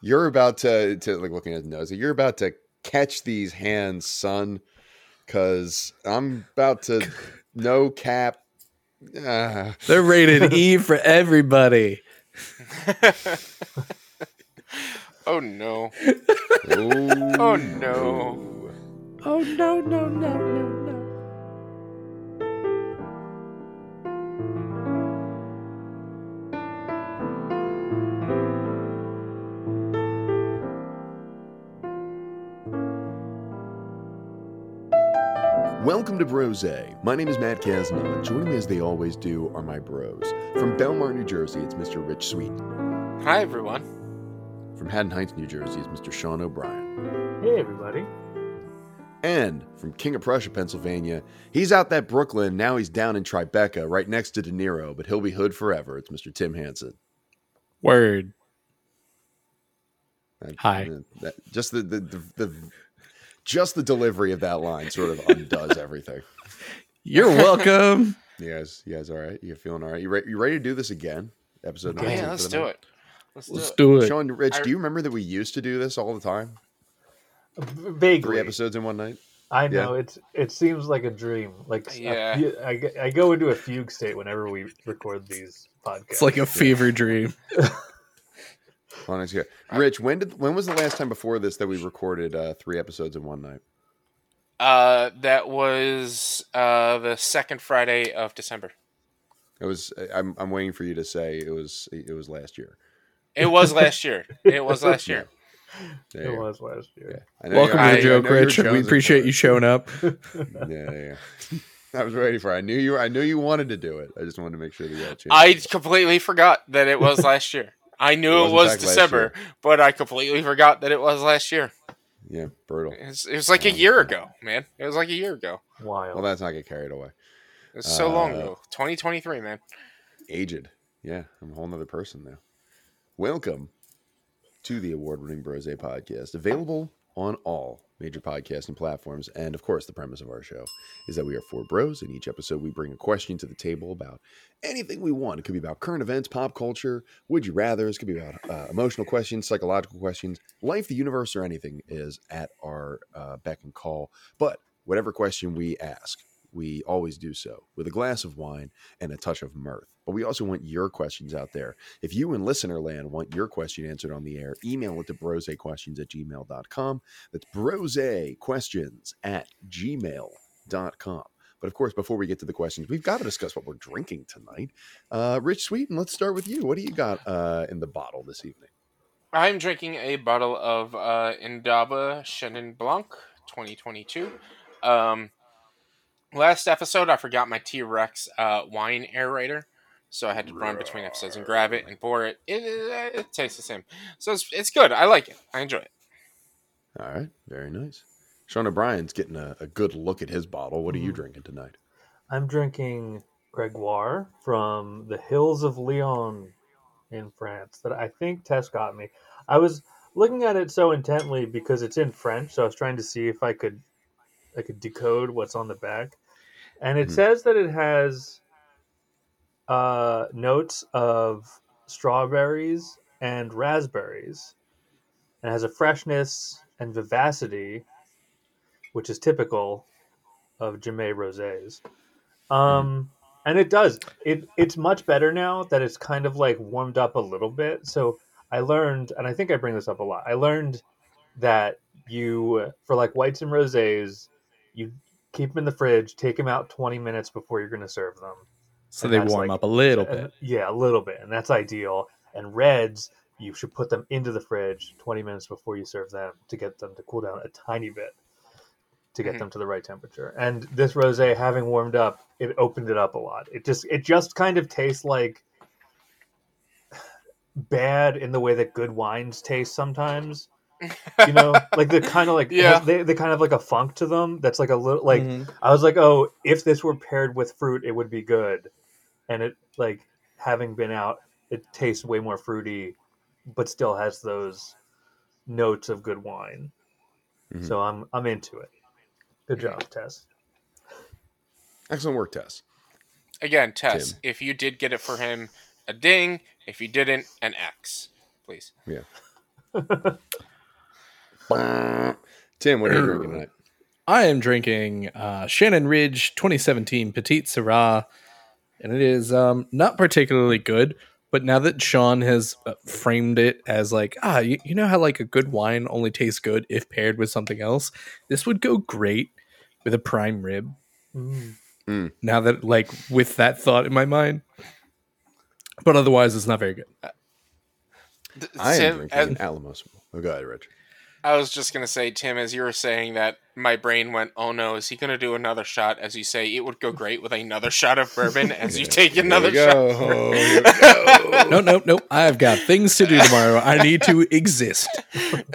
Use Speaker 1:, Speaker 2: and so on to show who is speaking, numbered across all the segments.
Speaker 1: You're about to to like looking at his nose. You're about to catch these hands, son, because I'm about to no cap. Uh,
Speaker 2: They're rated E for everybody.
Speaker 3: oh no.
Speaker 1: oh,
Speaker 3: Oh no.
Speaker 2: Oh no no no no
Speaker 1: Welcome to Brose. My name is Matt Casnell, and joining me as they always do are my bros. From Belmar, New Jersey, it's Mr. Rich Sweet.
Speaker 3: Hi everyone.
Speaker 1: From Haddon Heights, New Jersey, it's Mr. Sean O'Brien.
Speaker 4: Hey, everybody.
Speaker 1: And from King of Prussia, Pennsylvania, he's out that Brooklyn. Now he's down in Tribeca, right next to De Niro, but he'll be hood forever. It's Mr. Tim Hansen.
Speaker 2: Word.
Speaker 1: That-
Speaker 2: Hi.
Speaker 1: that- just the, the, the, the just the delivery of that line sort of undoes everything.
Speaker 2: You're welcome.
Speaker 1: You guys, you guys, all right? You feeling all right? You, re- you ready to do this again? Episode
Speaker 4: Okay.
Speaker 1: 19
Speaker 3: Yeah, let's do
Speaker 1: night?
Speaker 3: it. Let's do
Speaker 2: Let's
Speaker 3: it.
Speaker 2: do it.
Speaker 1: Sean, Rich,
Speaker 3: I-
Speaker 1: do you remember that we used to do this all the time?
Speaker 4: V- Vaguely.
Speaker 1: Three episodes in one night?
Speaker 4: I know it's it seems like a dream. Like a
Speaker 3: Yeah.
Speaker 4: fu- I, g- I go into a fugue state whenever we record these podcasts.
Speaker 2: It's like a fever dream.
Speaker 1: Hold on, let's hear. Rich, when did when was the last time before this that we recorded uh, three episodes in one night?
Speaker 3: Uh, that was uh the second Friday of December.
Speaker 1: It was. I'm I'm waiting for you to say it was it was last year.
Speaker 3: It was last year. It was last year.
Speaker 1: There
Speaker 4: it was last year.
Speaker 1: I know
Speaker 2: Welcome to the
Speaker 1: I
Speaker 2: joke,
Speaker 1: know you're
Speaker 2: Rich. We appreciate you showing up.
Speaker 1: Yeah, yeah. yeah. I was ready for. it. I knew you. I knew you wanted to do it. I just wanted to make sure that you had a chance.
Speaker 3: I completely forgot that it was last year. I knew
Speaker 1: It
Speaker 3: it,
Speaker 1: was, in
Speaker 3: was
Speaker 1: fact, last
Speaker 3: December, but I completely forgot that it was last year.
Speaker 1: yeah, brutal.
Speaker 3: It was, it was like a year ago, man. It was like a year ago.
Speaker 4: Wild.
Speaker 1: Well, that's not get carried away.
Speaker 3: It was so long
Speaker 1: Uh,
Speaker 3: ago. 2023, man.
Speaker 1: Aged. Yeah, I'm a whole nother person now. Welcome to the award-winning Brose podcast, available on all major podcasting platforms. And of course, the premise of our show is that we are four bros. In each episode, we bring a question to the table about anything we want. It could be about current events, pop culture, would you rather. It could be about uh, emotional questions, psychological questions, life, the universe, or anything is at our uh, beck and call. But whatever question we ask, we always do so with a glass of wine and a touch of mirth. But we also want your questions out there. If you in listener land want your question answered on the air, email it to brosequestions at gmail.com. That's brosequestions at gmail.com. But of course, before we get to the questions, we've got to discuss what we're drinking tonight. Uh, Rich Sweeten, let's start with you. What do you got uh, in the bottle this evening?
Speaker 3: I'm drinking a bottle of uh, Indaba Chenin Blanc 2022. Um, last episode, I forgot my T Rex uh, wine aerator, so I had to run between episodes and grab it and pour it. It, it, it tastes the same, so it's, it's good. I like it. I enjoy it.
Speaker 1: All right, very nice. Sean O'Brien's getting a, a good look at his bottle. What are you
Speaker 4: Mhm.
Speaker 1: drinking tonight?
Speaker 4: I'm drinking Gregoire from the hills of Lyon in France that I think Tess got me. I was looking at it so intently because it's in French, so I was trying to see if I could I could decode what's on the back. And it
Speaker 1: Mhm.
Speaker 4: says that it has uh, notes of strawberries and raspberries. And has a freshness and vivacity, which is typical of Gamay Rosés. Um, and it does. It it's much better now that it's kind of like warmed up a little bit. So I learned, and I think I bring this up a lot. I learned that you for like whites and rosés, you keep them in the fridge, take them out twenty minutes before you're going to serve them.
Speaker 2: So
Speaker 4: And
Speaker 2: they warm
Speaker 4: like-
Speaker 2: up a little
Speaker 4: And-
Speaker 2: bit.
Speaker 4: yeah, a little bit, and that's ideal. And reds, you should put them into the fridge 20 minutes before you serve them to get them to cool down a tiny bit to get
Speaker 3: Mhm.
Speaker 4: them to the right temperature. And this rosé having warmed up, it opened it up a lot. It just it just kind of tastes like bad in the way that good wines taste sometimes. You know, like the kind of like
Speaker 3: Yeah.
Speaker 4: they they kind of like a funk to them that's like a little like
Speaker 2: Mhm.
Speaker 4: I was like, oh, if this were paired with fruit, it would be good. And it like having been out, it tastes way more fruity, but still has those notes of good wine.
Speaker 1: Mhm.
Speaker 4: So I'm I'm into it. Good job, Tess.
Speaker 1: Excellent work, Tess.
Speaker 3: Again, Tess,
Speaker 1: Tim.
Speaker 3: if you did get it for him, a ding. If you didn't, an X, please.
Speaker 1: Tim, what are you drinking tonight?
Speaker 2: I am drinking uh, Shannon Ridge 2017 Petite Syrah, and it is um, not particularly good. But now that Sean has uh, framed it as like, ah, you, you know how like a good wine only tastes good if paired with something else, this would go great with a prime rib.
Speaker 4: Mm.
Speaker 2: Now that like with that thought in my mind, but otherwise it's not very good.
Speaker 3: D-
Speaker 1: I am
Speaker 3: Tim,
Speaker 1: drinking
Speaker 3: as-
Speaker 1: an Alamos. Oh, go ahead, Rich.
Speaker 3: I was just gonna say, Tim, as you were saying that, my brain went, "Oh no, is he gonna do another shot?" As you say, it would go great with another shot of bourbon. As you take another
Speaker 1: we
Speaker 3: shot,
Speaker 1: go. Here go.
Speaker 2: No, no, no. I've got things to do tomorrow. I need to exist.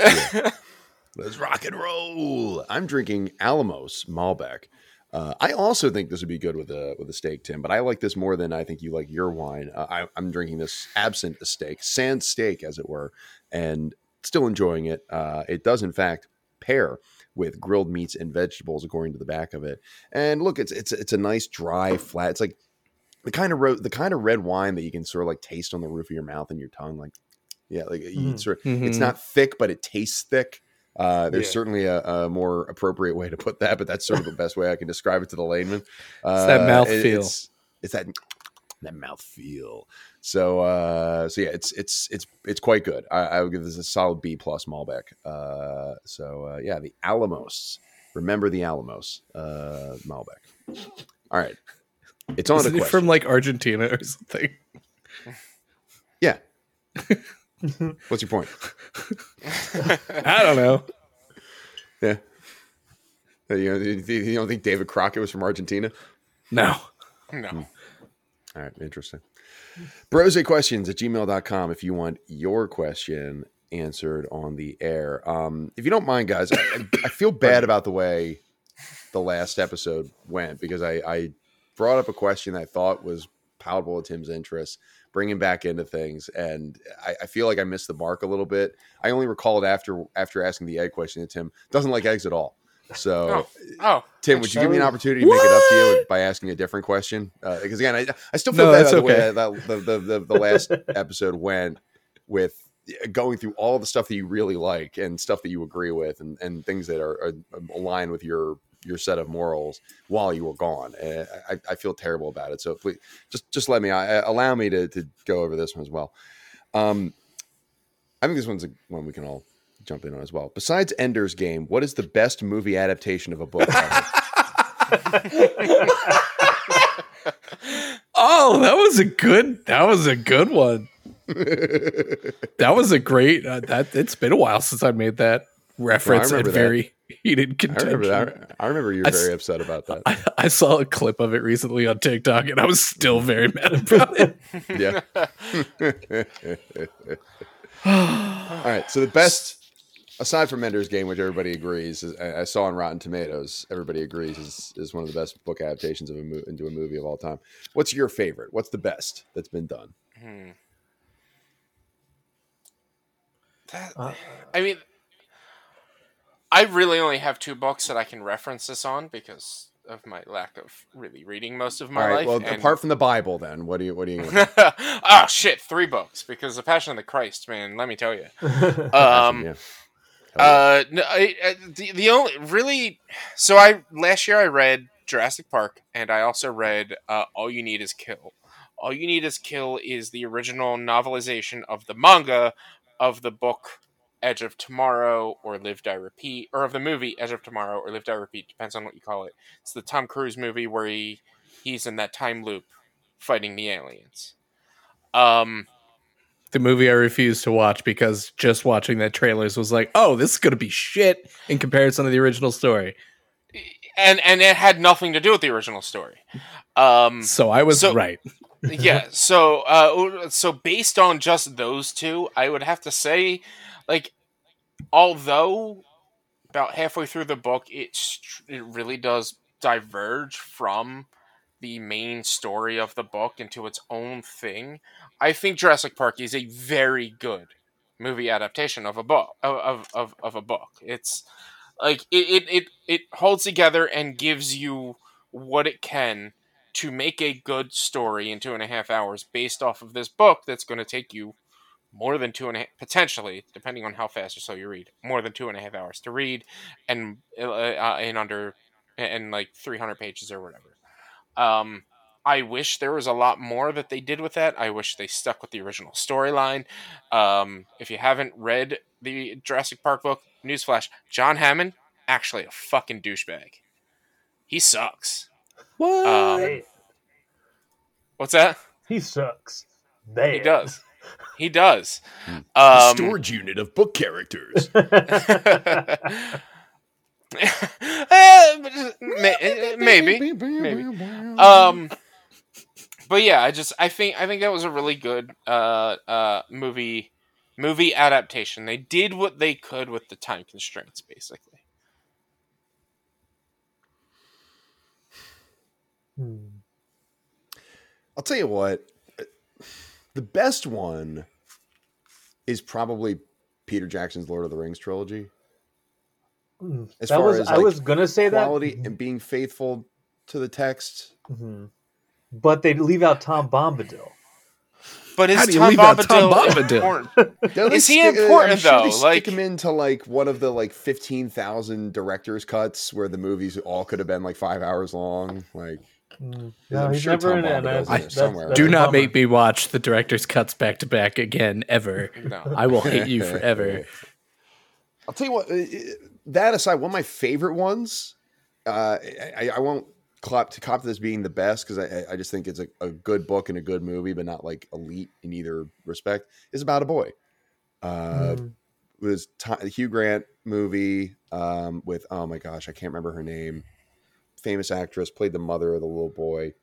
Speaker 1: Let's rock and roll. I'm drinking Alamos Malbec. Uh, I also think this would be good with a with a steak, Tim. But I like this more than I think you like your wine. Uh, I, I'm drinking this absent a steak, sans steak, as it were, and still enjoying it. Uh, it does, in fact, pair with grilled meats and vegetables, according to the back of it. And look, it's it's it's a nice dry flat. It's like the kind of ro- the kind of red wine that you can sort of like taste on the roof of your mouth and your tongue, like yeah, like
Speaker 4: Mhm.
Speaker 1: sort.
Speaker 2: Mhm.
Speaker 1: It's not thick, but it tastes thick. Uh, there's
Speaker 4: Yeah.
Speaker 1: certainly a, a more appropriate way to put that, but that's sort of the best way I can describe it to the layman. Uh,
Speaker 2: that mouth
Speaker 1: it-
Speaker 2: feel.
Speaker 1: It's, it's that that mouth feel. So uh, so yeah, it's it's it's it's quite good. I, I would give this a solid B plus Malbec. Uh, so uh, yeah, the Alamos. Remember the Alamos uh, Malbec. All right, it's on to
Speaker 2: Isn't it
Speaker 1: question.
Speaker 2: from like Argentina or something?
Speaker 1: yeah. What's your point?
Speaker 2: I don't know.
Speaker 1: Yeah. Uh, You, know, you you don't think David Crockett was from Argentina?
Speaker 2: No.
Speaker 3: no.
Speaker 1: All right, interesting. Brose questions at gmail.com if you want your question answered on the air. Um, if you don't mind, guys, I, I- feel bad about the way the last episode went because I, I brought up a question that I thought was palatable to Tim's interest, bringing back into things, and I, I feel like I missed the mark a little bit. I only recalled after after asking the egg question to Tim, doesn't like eggs at all. So,
Speaker 3: oh, uh, oh,
Speaker 1: Tim, would you give me an opportunity to make it up to you by asking a different question? Uh, because again, I, I still feel
Speaker 2: No,
Speaker 1: bad
Speaker 2: that's
Speaker 1: about the way that, the, the, the, the last episode went with uh, going through all the stuff that you really like and stuff that you agree with and, and things that are, are um, aligned with your your set of morals while you were gone. And I, I feel terrible about it. So please just just let me I, allow me to, to go over this one as well. Um, I think this one's a one we can all jump in on as well. Besides Ender's Game, what is the best movie adaptation of a book?
Speaker 2: Oh, that was a good. That was a good one. That was a great. Uh, that it's been a while since I made that reference
Speaker 1: remember
Speaker 2: at
Speaker 1: that.
Speaker 2: very heated
Speaker 1: I
Speaker 2: contention.
Speaker 1: remember, I, I remember you were
Speaker 2: I s-
Speaker 1: very upset about that.
Speaker 2: I, I saw a clip of it recently on TikTok, and I was still very mad about it.
Speaker 1: yeah. All right. So the best, aside from Ender's Game, which everybody agrees, is, I I saw on Rotten Tomatoes, everybody agrees is, is one of the best book adaptations of a mo- into a movie of all time. What's your favorite? What's the best that's been done?
Speaker 3: Hmm. That,
Speaker 4: Uh,
Speaker 3: I mean, I really only have two books that I can reference this on because of my lack of really reading most of my
Speaker 1: all right.
Speaker 3: life.
Speaker 1: Well,
Speaker 3: and-
Speaker 1: apart from the Bible, then what do you what do you? Gonna
Speaker 3: oh shit, three books because the Passion of the Christ, man. Let me tell you. Um,
Speaker 1: yeah.
Speaker 3: Uh, no, I, I, the the only really so I last year I read Jurassic Park and I also read uh, All You Need Is Kill. All You Need Is Kill is the original novelization of the manga of the book Edge of Tomorrow or Live Die Repeat or of the movie Edge of Tomorrow or Live Die Repeat depends on what you call it. It's the Tom Cruise movie where he he's in that time loop fighting the aliens. Um
Speaker 2: The movie I refused to watch because just watching that trailers was like, oh, this is gonna be shit in comparison to the original story.
Speaker 3: and and it had nothing to do with the original story. Um
Speaker 2: So I was
Speaker 3: So-
Speaker 2: right.
Speaker 3: yeah so uh so based on just those two i would have to say like although about halfway through the book it it really does diverge from the main story of the book into its own thing i think jurassic park is a very good movie adaptation of a book of of, of, a book it's like it, it it it holds together and gives you what it can to make a good story in two and a half hours based off of this book that's going to take you more than two and a half, potentially, depending on how fast or slow you read, more than two and a half hours to read, and uh, uh, in under, and like three hundred pages or whatever. Um, I wish there was a lot more that they did with that. I wish they stuck with the original storyline. Um, if you haven't read the Jurassic Park book, newsflash: John Hammond actually a fucking douchebag. He sucks.
Speaker 2: What?
Speaker 3: Um, What's that?
Speaker 4: he sucks. Bad.
Speaker 3: He does. He does.
Speaker 1: The
Speaker 3: Um,
Speaker 1: storage unit of book characters.
Speaker 3: Eh, but just- may- eh, maybe. maybe. Um, but yeah, I just I think I think that was a really good uh uh movie movie adaptation. They did what they could with the time constraints, basically.
Speaker 4: Hmm.
Speaker 1: I'll tell you what. The best one is probably Peter Jackson's Lord of the Rings trilogy.
Speaker 4: Hmm.
Speaker 1: As
Speaker 4: that
Speaker 1: far
Speaker 4: was
Speaker 1: as,
Speaker 4: I was gonna say that,
Speaker 1: Quality and being faithful to the text.
Speaker 4: Mhm. But they leave out Tom Bombadil.
Speaker 3: But is
Speaker 2: How do you
Speaker 3: Tom
Speaker 2: leave out Tom
Speaker 3: Bombadil
Speaker 2: Bombadil?
Speaker 3: important?
Speaker 1: Don't
Speaker 3: Is he
Speaker 1: stick- uh,
Speaker 3: important,
Speaker 1: I'm sure
Speaker 3: though?
Speaker 1: They stick
Speaker 3: Like-
Speaker 1: him into like one of the like fifteen thousand directors cuts where the movies all could have been like five hours long. Like
Speaker 4: Mm.
Speaker 1: Yeah,
Speaker 4: No,
Speaker 1: I'm
Speaker 4: he's
Speaker 1: sure
Speaker 4: never
Speaker 1: Tom
Speaker 4: in it. that's- that's-
Speaker 1: somewhere.
Speaker 4: that's
Speaker 2: Do not make me watch the director's cuts back to back again, ever.
Speaker 3: No.
Speaker 2: I will hate you forever.
Speaker 1: I'll tell you what. uh, uh, That aside, one of my favorite ones. Uh, I, I won't clap to cop this being the best because I, I just think it's a, a good book and a good movie, but not like elite in either respect. Is about a boy. Uh,
Speaker 4: Mm.
Speaker 1: it was Ti- Hugh Grant movie um, with oh my gosh, I can't remember her name. Famous actress played the mother of the little boy,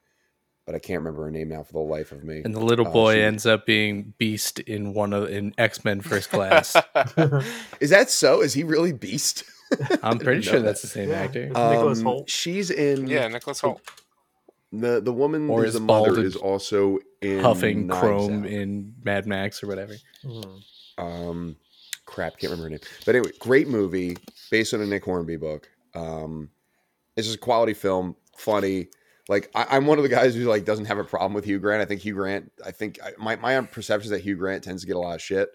Speaker 1: but I can't remember her name now for the life of me.
Speaker 2: And the little
Speaker 1: Oh,
Speaker 2: boy
Speaker 1: she-
Speaker 2: ends up being Beast in one of in X Men First Class.
Speaker 1: Is that so? Is he really Beast?
Speaker 2: I'm pretty sure that's the same
Speaker 4: Yeah.
Speaker 2: actor.
Speaker 4: It's Nicholas
Speaker 1: Um,
Speaker 4: Hoult.
Speaker 1: She's in
Speaker 3: yeah, Nicholas Hoult.
Speaker 1: the the woman
Speaker 2: Or
Speaker 1: who's
Speaker 2: is
Speaker 1: the mother is also in
Speaker 2: Huffing
Speaker 1: Knives
Speaker 2: Chrome
Speaker 1: Out.
Speaker 2: in Mad Max or whatever.
Speaker 4: Mhm.
Speaker 1: um crap can't remember her name but anyway great movie based on a nick hornby book um it's just a quality film funny like I, i'm one of the guys who like doesn't have a problem with hugh grant i think hugh grant i think I, my, my perception is that hugh grant tends to get a lot of shit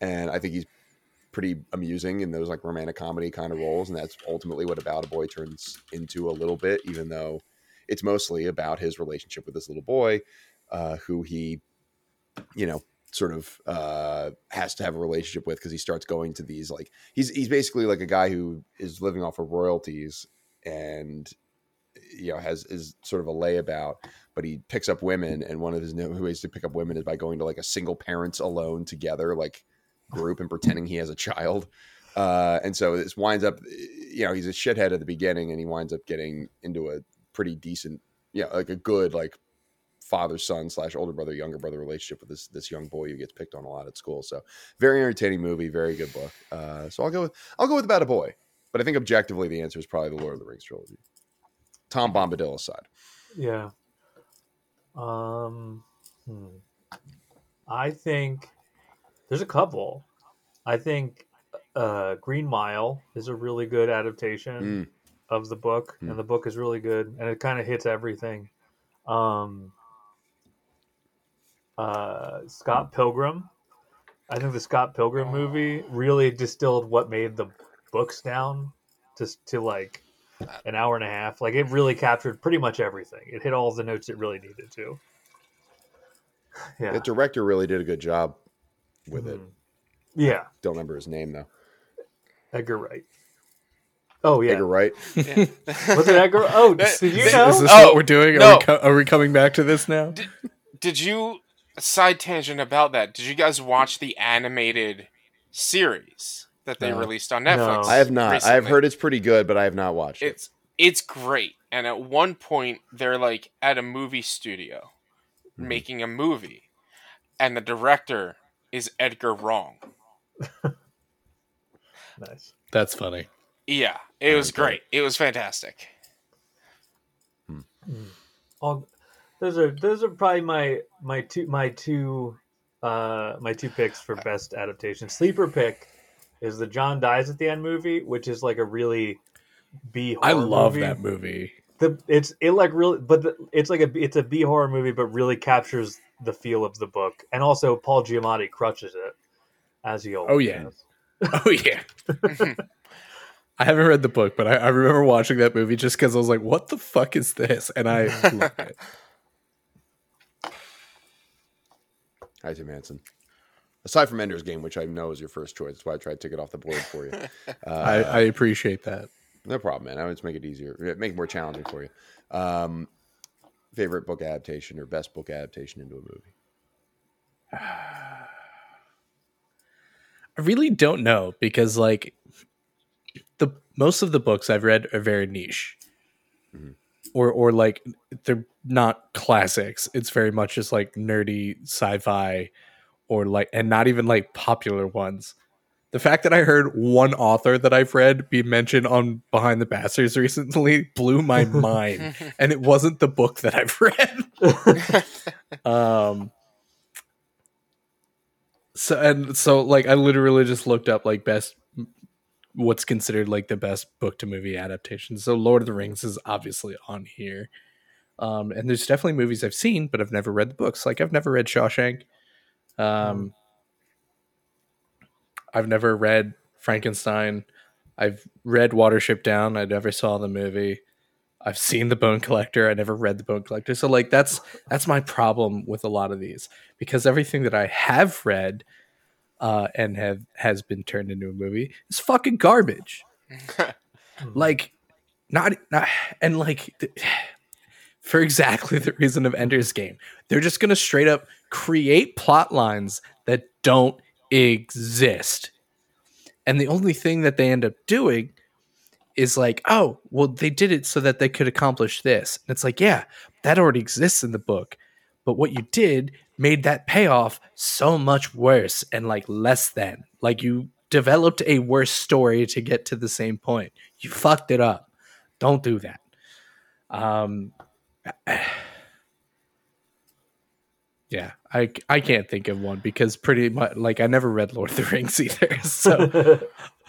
Speaker 1: and i think he's pretty amusing in those like romantic comedy kind of roles and that's ultimately what about a boy turns into a little bit even though it's mostly about his relationship with this little boy uh, who he you know sort of uh, has to have a relationship with because he starts going to these like he's he's basically like a guy who is living off of royalties and you know has is sort of a layabout but he picks up women and one of his ways to pick up women is by going to like a single parents alone together like group and pretending he has a child uh, and so this winds up you know he's a shithead at the beginning and he winds up getting into a pretty decent yeah like a good like father son slash older brother younger brother relationship with this this young boy who gets picked on a lot at school so very entertaining movie very good book uh, so i'll go with i'll go with about a boy but i think objectively the answer is probably the lord of the rings trilogy tom bombadil aside
Speaker 4: Yeah. Um. hmm. I think there's a couple. I think uh, Green Mile is a really good adaptation
Speaker 1: Mm.
Speaker 4: of the book,
Speaker 1: Mm.
Speaker 4: and the book is really good, and it kind of hits everything. Um. Uh, Scott Pilgrim. I think the Scott Pilgrim movie really distilled what made the books down just to like an hour and a half. Like it really captured pretty much everything. It hit all the notes it really needed to. Yeah.
Speaker 1: the director really did a good job with it
Speaker 4: Mhm. Yeah.
Speaker 1: don't remember his name though
Speaker 4: Edgar Wright. Oh yeah.
Speaker 1: edgar wright
Speaker 3: Yeah.
Speaker 4: Was it Edgar? Oh,
Speaker 3: That-
Speaker 4: did you
Speaker 3: that-
Speaker 4: know?
Speaker 2: Is this
Speaker 3: Oh,
Speaker 2: what we're doing? Are,
Speaker 3: no.
Speaker 2: we co- are we coming back to this now?
Speaker 3: Did you side tangent about that? Did you guys watch the animated series that they
Speaker 2: No.
Speaker 3: released on
Speaker 4: No.
Speaker 3: Netflix?
Speaker 1: i have not i have heard it's pretty good but i have not watched it
Speaker 3: it's it's great. And at one point, they're like at a movie studio
Speaker 1: Mhm.
Speaker 3: making a movie, and the director is Edgar Wrong.
Speaker 4: Nice.
Speaker 2: That's funny.
Speaker 3: Yeah, it was great. It was fantastic.
Speaker 4: All, those are those are probably my my two my two uh my two picks for best adaptation. Sleeper pick is the John dies at the end movie, which is like a really B
Speaker 2: I
Speaker 4: horror
Speaker 2: love
Speaker 4: movie.
Speaker 2: that movie.
Speaker 4: the it's it like really but the, it's like a it's a B horror movie but really captures the feel of the book and also Paul Giamatti crutches it as he always
Speaker 2: Oh, yeah.
Speaker 4: does.
Speaker 2: Oh yeah. I haven't read the book, but I, I remember watching that movie just because I was like, "What the fuck is this?" And I loved it.
Speaker 1: Hi, Tim Hansen. Aside from Ender's Game, which I know is your first choice, that's why I tried to take it off the board for you. Uh,
Speaker 2: I, I appreciate that.
Speaker 1: no problem, man. I always make it easier, make it more challenging for you. Um, favorite book adaptation or best book adaptation into a movie?
Speaker 2: I really don't know because like the most of the books I've read are very niche.
Speaker 1: Mhm.
Speaker 2: Or or like they're not classics. It's very much just like nerdy sci-fi or like and not even like popular ones. The fact that I heard one author that I've read be mentioned on Behind the Bastards recently blew my mind. and it wasn't the book that I've read. um so and so like i literally just looked up like best what's considered like the best book to movie adaptation so lord of the rings is obviously on here um and there's definitely movies i've seen but i've never read the books like i've never read shawshank um i've never read frankenstein. I've read watership down. I never saw the movie. I've seen the bone collector. I never read the bone collector. So like that's that's my problem with a lot of these because everything that I have read uh, and have has been turned into a movie is fucking garbage. like, not not and like for exactly the reason of Ender's Game, they're just gonna straight up create plot lines that don't exist, and the only thing that they end up doing is like, oh, well, they did it so that they could accomplish this. And it's like, yeah, that already exists in the book. But what you did made that payoff so much worse and like less than. Like you developed a worse story to get to the same point. You fucked it up. Don't do that. Um Yeah, I I can't think of one because pretty much like I never read Lord of the Rings either. So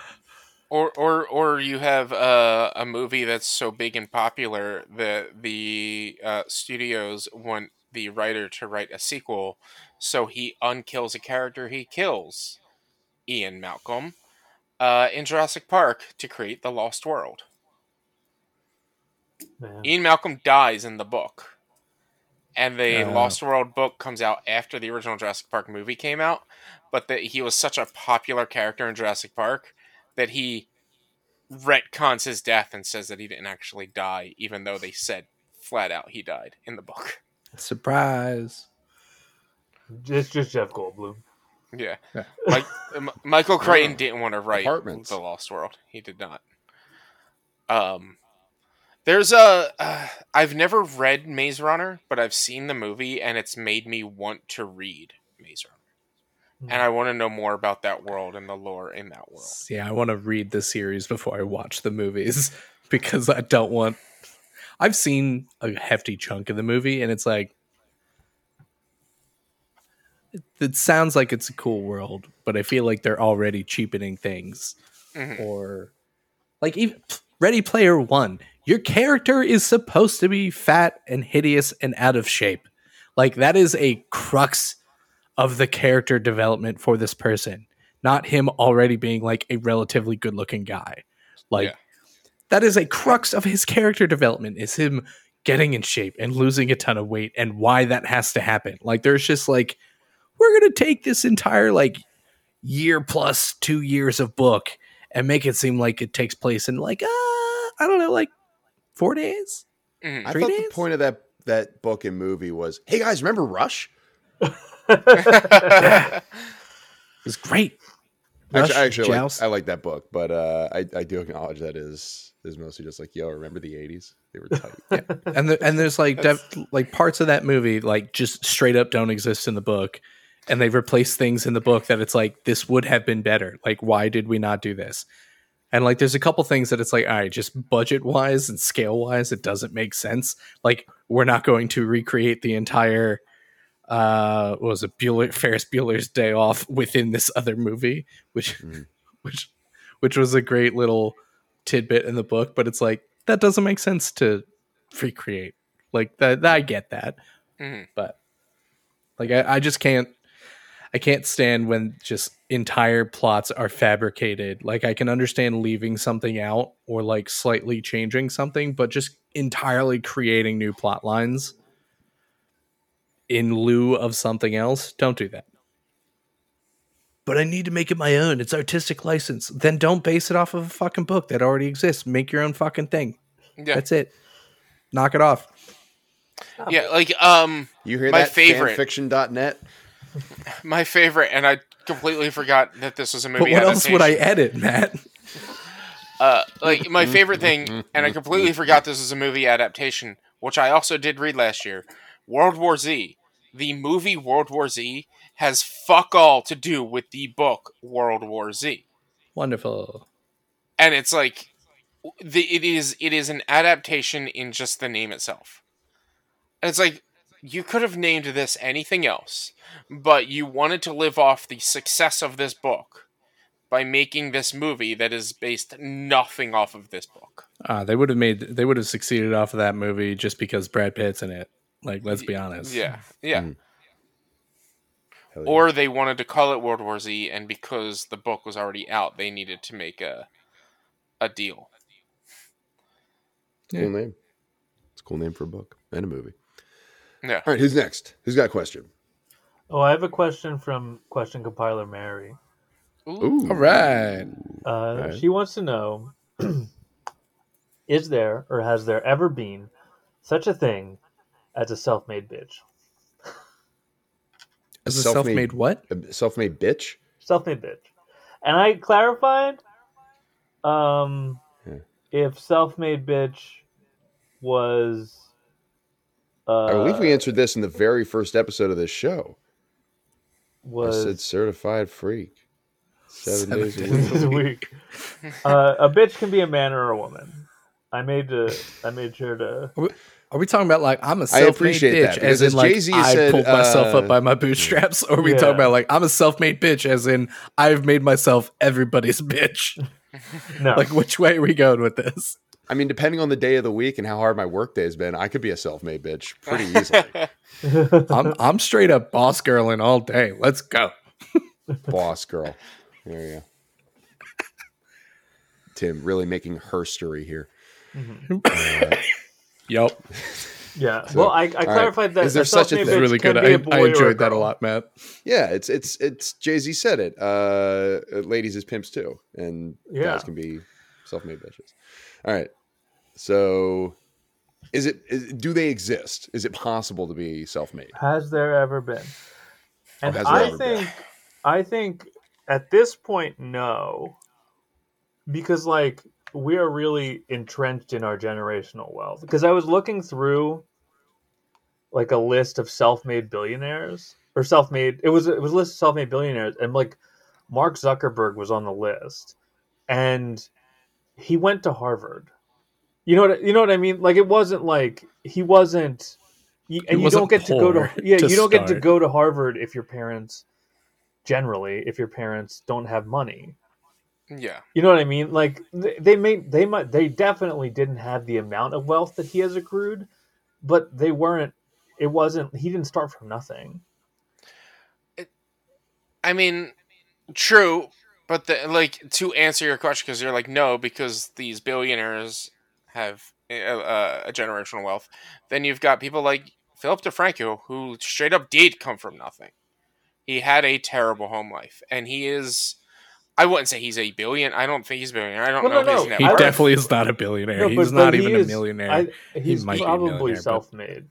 Speaker 3: Or, or, or you have uh, a movie that's so big and popular that the uh, studios want the writer to write a sequel, so he unkills a character he kills, Ian Malcolm, uh, in Jurassic Park to create the Lost World.
Speaker 4: Man.
Speaker 3: Ian Malcolm dies in the book, and the
Speaker 2: Oh.
Speaker 3: Lost World book comes out after the original Jurassic Park movie came out. But that he was such a popular character in Jurassic Park that he retcons his death and says that he didn't actually die, even though they said flat out he died in the book.
Speaker 2: surprise.
Speaker 4: It's just Jeff Goldblum.
Speaker 3: Yeah,
Speaker 2: Yeah.
Speaker 3: Mike, M- Michael Crichton didn't want to write
Speaker 1: Apartments.
Speaker 3: the Lost World. He did not. Um, there's a. Uh, I've never read Maze Runner, but I've seen the movie, and it's made me want to read Maze Runner, and I want to know more about that world and the lore in that world.
Speaker 2: Yeah, I want to read the series before I watch the movies because I don't want. I've seen a hefty chunk of the movie, and it's like it, sounds like it's a cool world, but I feel like they're already cheapening things,
Speaker 3: Mhm.
Speaker 2: or like even Ready Player One. Your character is supposed to be fat and hideous and out of shape. Like that is a crux of the character development for this person not him already being like a relatively good looking guy. Like
Speaker 3: Yeah.
Speaker 2: that is a crux of his character development is him getting in shape and losing a ton of weight and why that has to happen. Like there's just like we're going to take this entire like year plus 2 years of book and make it seem like it takes place in like uh I don't know like 4 days.
Speaker 3: Mhm.
Speaker 1: I
Speaker 2: Three
Speaker 1: thought
Speaker 2: days?
Speaker 1: the point of that that book and movie was, hey guys, remember Rush?
Speaker 2: It was great.
Speaker 1: Actually,
Speaker 2: Rush,
Speaker 1: I actually like, I like that book, but uh, I, I do acknowledge that is is mostly just like, yo, remember the '80s? They were tight.
Speaker 2: and the, and there's like def, like parts of that movie like just straight up don't exist in the book and they replace things in the book that it's like this would have been better. Like why did we not do this? And like there's a couple things that it's like all right just budget wise and scale wise it doesn't make sense. Like we're not going to recreate the entire uh what was it Bueller, Ferris Bueller's Day Off within this other movie which
Speaker 1: Mhm.
Speaker 2: which which was a great little tidbit in the book but it's like that doesn't make sense to recreate. Like that, that I get that.
Speaker 3: Mhm.
Speaker 2: but like I, I just can't I can't stand when just entire plots are fabricated. Like I can understand leaving something out or like slightly changing something, but just entirely creating new plot lines in lieu of something else, don't do that. But I need to make it my own. It's artistic license. Then don't base it off of a fucking book that already exists. Make your own fucking thing.
Speaker 3: Yeah,
Speaker 2: That's it. Knock it off.
Speaker 3: yeah. Like um,
Speaker 1: You hear
Speaker 3: My
Speaker 1: that?
Speaker 3: favorite.
Speaker 1: Fanfiction.net.
Speaker 3: my favorite, and I completely forgot that this was a movie.
Speaker 2: But what else would I edit, Matt?
Speaker 3: Uh, like my favorite thing, and I completely forgot this was a movie adaptation, which I also did read last year. World War Z. The movie World War Z has fuck all to do with the book World War Z,
Speaker 2: Wonderful.
Speaker 3: and it's like the it is it is an adaptation in just the name itself. And it's like you could have named this anything else, but you wanted to live off the success of this book by making this movie that is based nothing off of this book.
Speaker 2: Uh, they would have made they would have succeeded off of that movie just because Brad Pitt's in it. Like, let's be honest.
Speaker 3: Yeah, yeah.
Speaker 1: Mm. Yeah.
Speaker 3: Or they wanted to call it World War Z, and because the book was already out, they needed to make a a deal.
Speaker 1: It's a cool name. It's a cool name for a book and a movie.
Speaker 3: Yeah.
Speaker 1: All right, who's next? Who's got a question?
Speaker 4: Oh, I have a question from Question Compiler Mary.
Speaker 1: Ooh.
Speaker 2: All right.
Speaker 4: Uh,
Speaker 1: Right.
Speaker 4: She wants to know Is there or has there ever been such a thing as a self made bitch?
Speaker 2: As a
Speaker 1: Self-made-
Speaker 2: self-made what?
Speaker 1: A self-made bitch.
Speaker 4: Self made bitch. And I clarified um,
Speaker 1: Yeah.
Speaker 4: if self made bitch was. Uh,
Speaker 1: I believe we answered this in the very first episode of this show.
Speaker 4: was
Speaker 1: I said certified freak. Seven,
Speaker 2: Seven
Speaker 1: days a week.
Speaker 4: This is. Uh, a bitch can be a man or a woman. I made to. I made sure to.
Speaker 2: Are we talking about like I'm a self-made
Speaker 1: appreciate
Speaker 2: bitch,
Speaker 1: that,
Speaker 2: as in
Speaker 1: as
Speaker 2: like
Speaker 1: Jay-Z
Speaker 2: I
Speaker 1: said,
Speaker 2: pulled myself
Speaker 1: uh,
Speaker 2: up by my bootstraps, or are we
Speaker 4: Yeah.
Speaker 2: talking about like I'm a self-made bitch, as in I've made myself everybody's bitch?
Speaker 4: No.
Speaker 2: Like, which way are we going with this?
Speaker 1: I mean, depending on the day of the week and how hard my workday has been, I could be a self-made bitch pretty easily.
Speaker 2: I'm I'm straight up boss girling all day. Let's go.
Speaker 1: Boss girl. There you go. Tim really making her story here.
Speaker 2: Yep,
Speaker 4: yeah. well, I, I clarified that.
Speaker 1: Is there such a thing?
Speaker 2: really good.
Speaker 4: be a
Speaker 2: I,
Speaker 4: boy
Speaker 2: I enjoyed that a lot, Matt.
Speaker 1: Yeah, it's it's it's Jay Z said it. Uh, ladies is pimps too, and
Speaker 4: Yeah.
Speaker 1: guys can be self-made bitches. All right. So, is it? Is, do they exist? Is it possible to be self-made?
Speaker 4: Has there ever been? Oh, and
Speaker 1: has there
Speaker 4: I
Speaker 1: ever been?
Speaker 4: think, I think at this point, no, because like we are really entrenched in our generational wealth. Because I was looking through like a list of self-made billionaires or self-made. It was it was a list of self-made billionaires, and like Mark Zuckerberg was on the list, and he went to Harvard. You know what you know what I mean? Like it wasn't like he wasn't. You, and you
Speaker 2: wasn't
Speaker 4: don't get to go to yeah.
Speaker 2: to
Speaker 4: you don't get to go to Harvard if your parents, generally, if your parents don't have money.
Speaker 3: yeah.
Speaker 4: You know what I mean? Like they, they made they might they definitely didn't have the amount of wealth that he has accrued, but they weren't. It wasn't. He didn't start from nothing.
Speaker 3: I mean, true, but the, like to answer your question, because you're like no, because these billionaires have uh, uh, a generational wealth. Then you've got people like Philip DeFranco, who straight up did come from nothing. He had a terrible home life, and he is. I wouldn't say he's a billion. I don't think he's a billionaire. I don't
Speaker 4: Well,
Speaker 3: know
Speaker 4: no,
Speaker 3: his
Speaker 4: no.
Speaker 3: net
Speaker 2: He
Speaker 3: worth.
Speaker 2: definitely is not a billionaire.
Speaker 4: No,
Speaker 2: He's
Speaker 4: but-
Speaker 2: not
Speaker 4: he
Speaker 2: even
Speaker 4: is-
Speaker 2: a millionaire.
Speaker 4: I, he's
Speaker 2: might
Speaker 4: probably
Speaker 2: millionaire,
Speaker 4: self-made.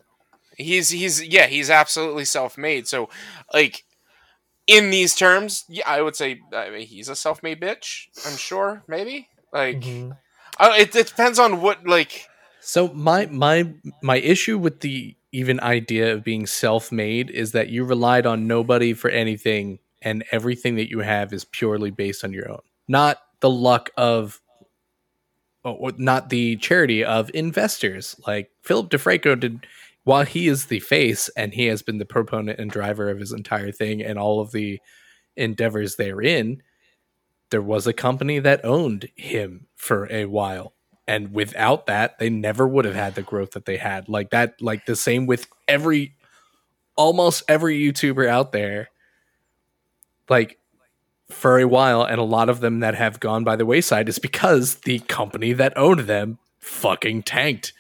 Speaker 3: he's he's yeah he's absolutely self-made so like in these terms yeah i would say I mean, he's a self-made bitch i'm sure maybe like
Speaker 4: Mhm.
Speaker 3: It, it depends on what like
Speaker 2: So my my my issue with the even idea of being self-made is that you relied on nobody for anything and everything that you have is purely based on your own. Not the luck of or or not the charity of investors. Like Philip DeFranco did while he is the face and he has been the proponent and driver of his entire thing and all of the endeavors therein, there was a company that owned him for a while and without that they never would have had the growth that they had like that like the same with every almost every youtuber out there like for a while, and a lot of them that have gone by the wayside is because the company that owned them fucking tanked.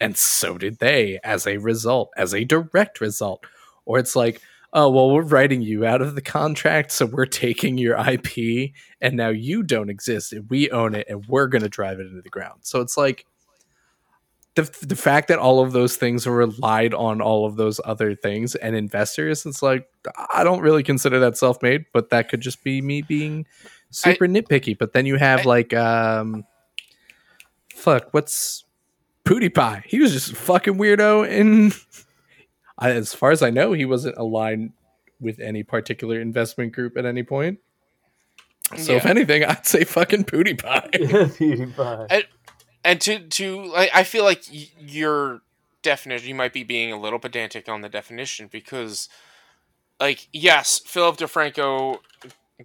Speaker 2: And so did they as a result, as a direct result. Or it's like, oh, well, we're writing you out of the contract, so we're taking your IP, and now you don't exist, and we own it, and we're going to drive it into the ground. So it's like, the, the fact that all of those things are relied on all of those other things and investors, it's like I don't really consider that self made, but that could just be me being super I, nitpicky. But then you have I, like um fuck, what's PewDiePie? He was just a fucking weirdo and as far as I know, he wasn't aligned with any particular investment group at any point. So yeah. if anything, I'd say fucking PewDiePie.
Speaker 3: PewDiePie and to to I feel like your definition you might be being a little pedantic on the definition because like yes philip defranco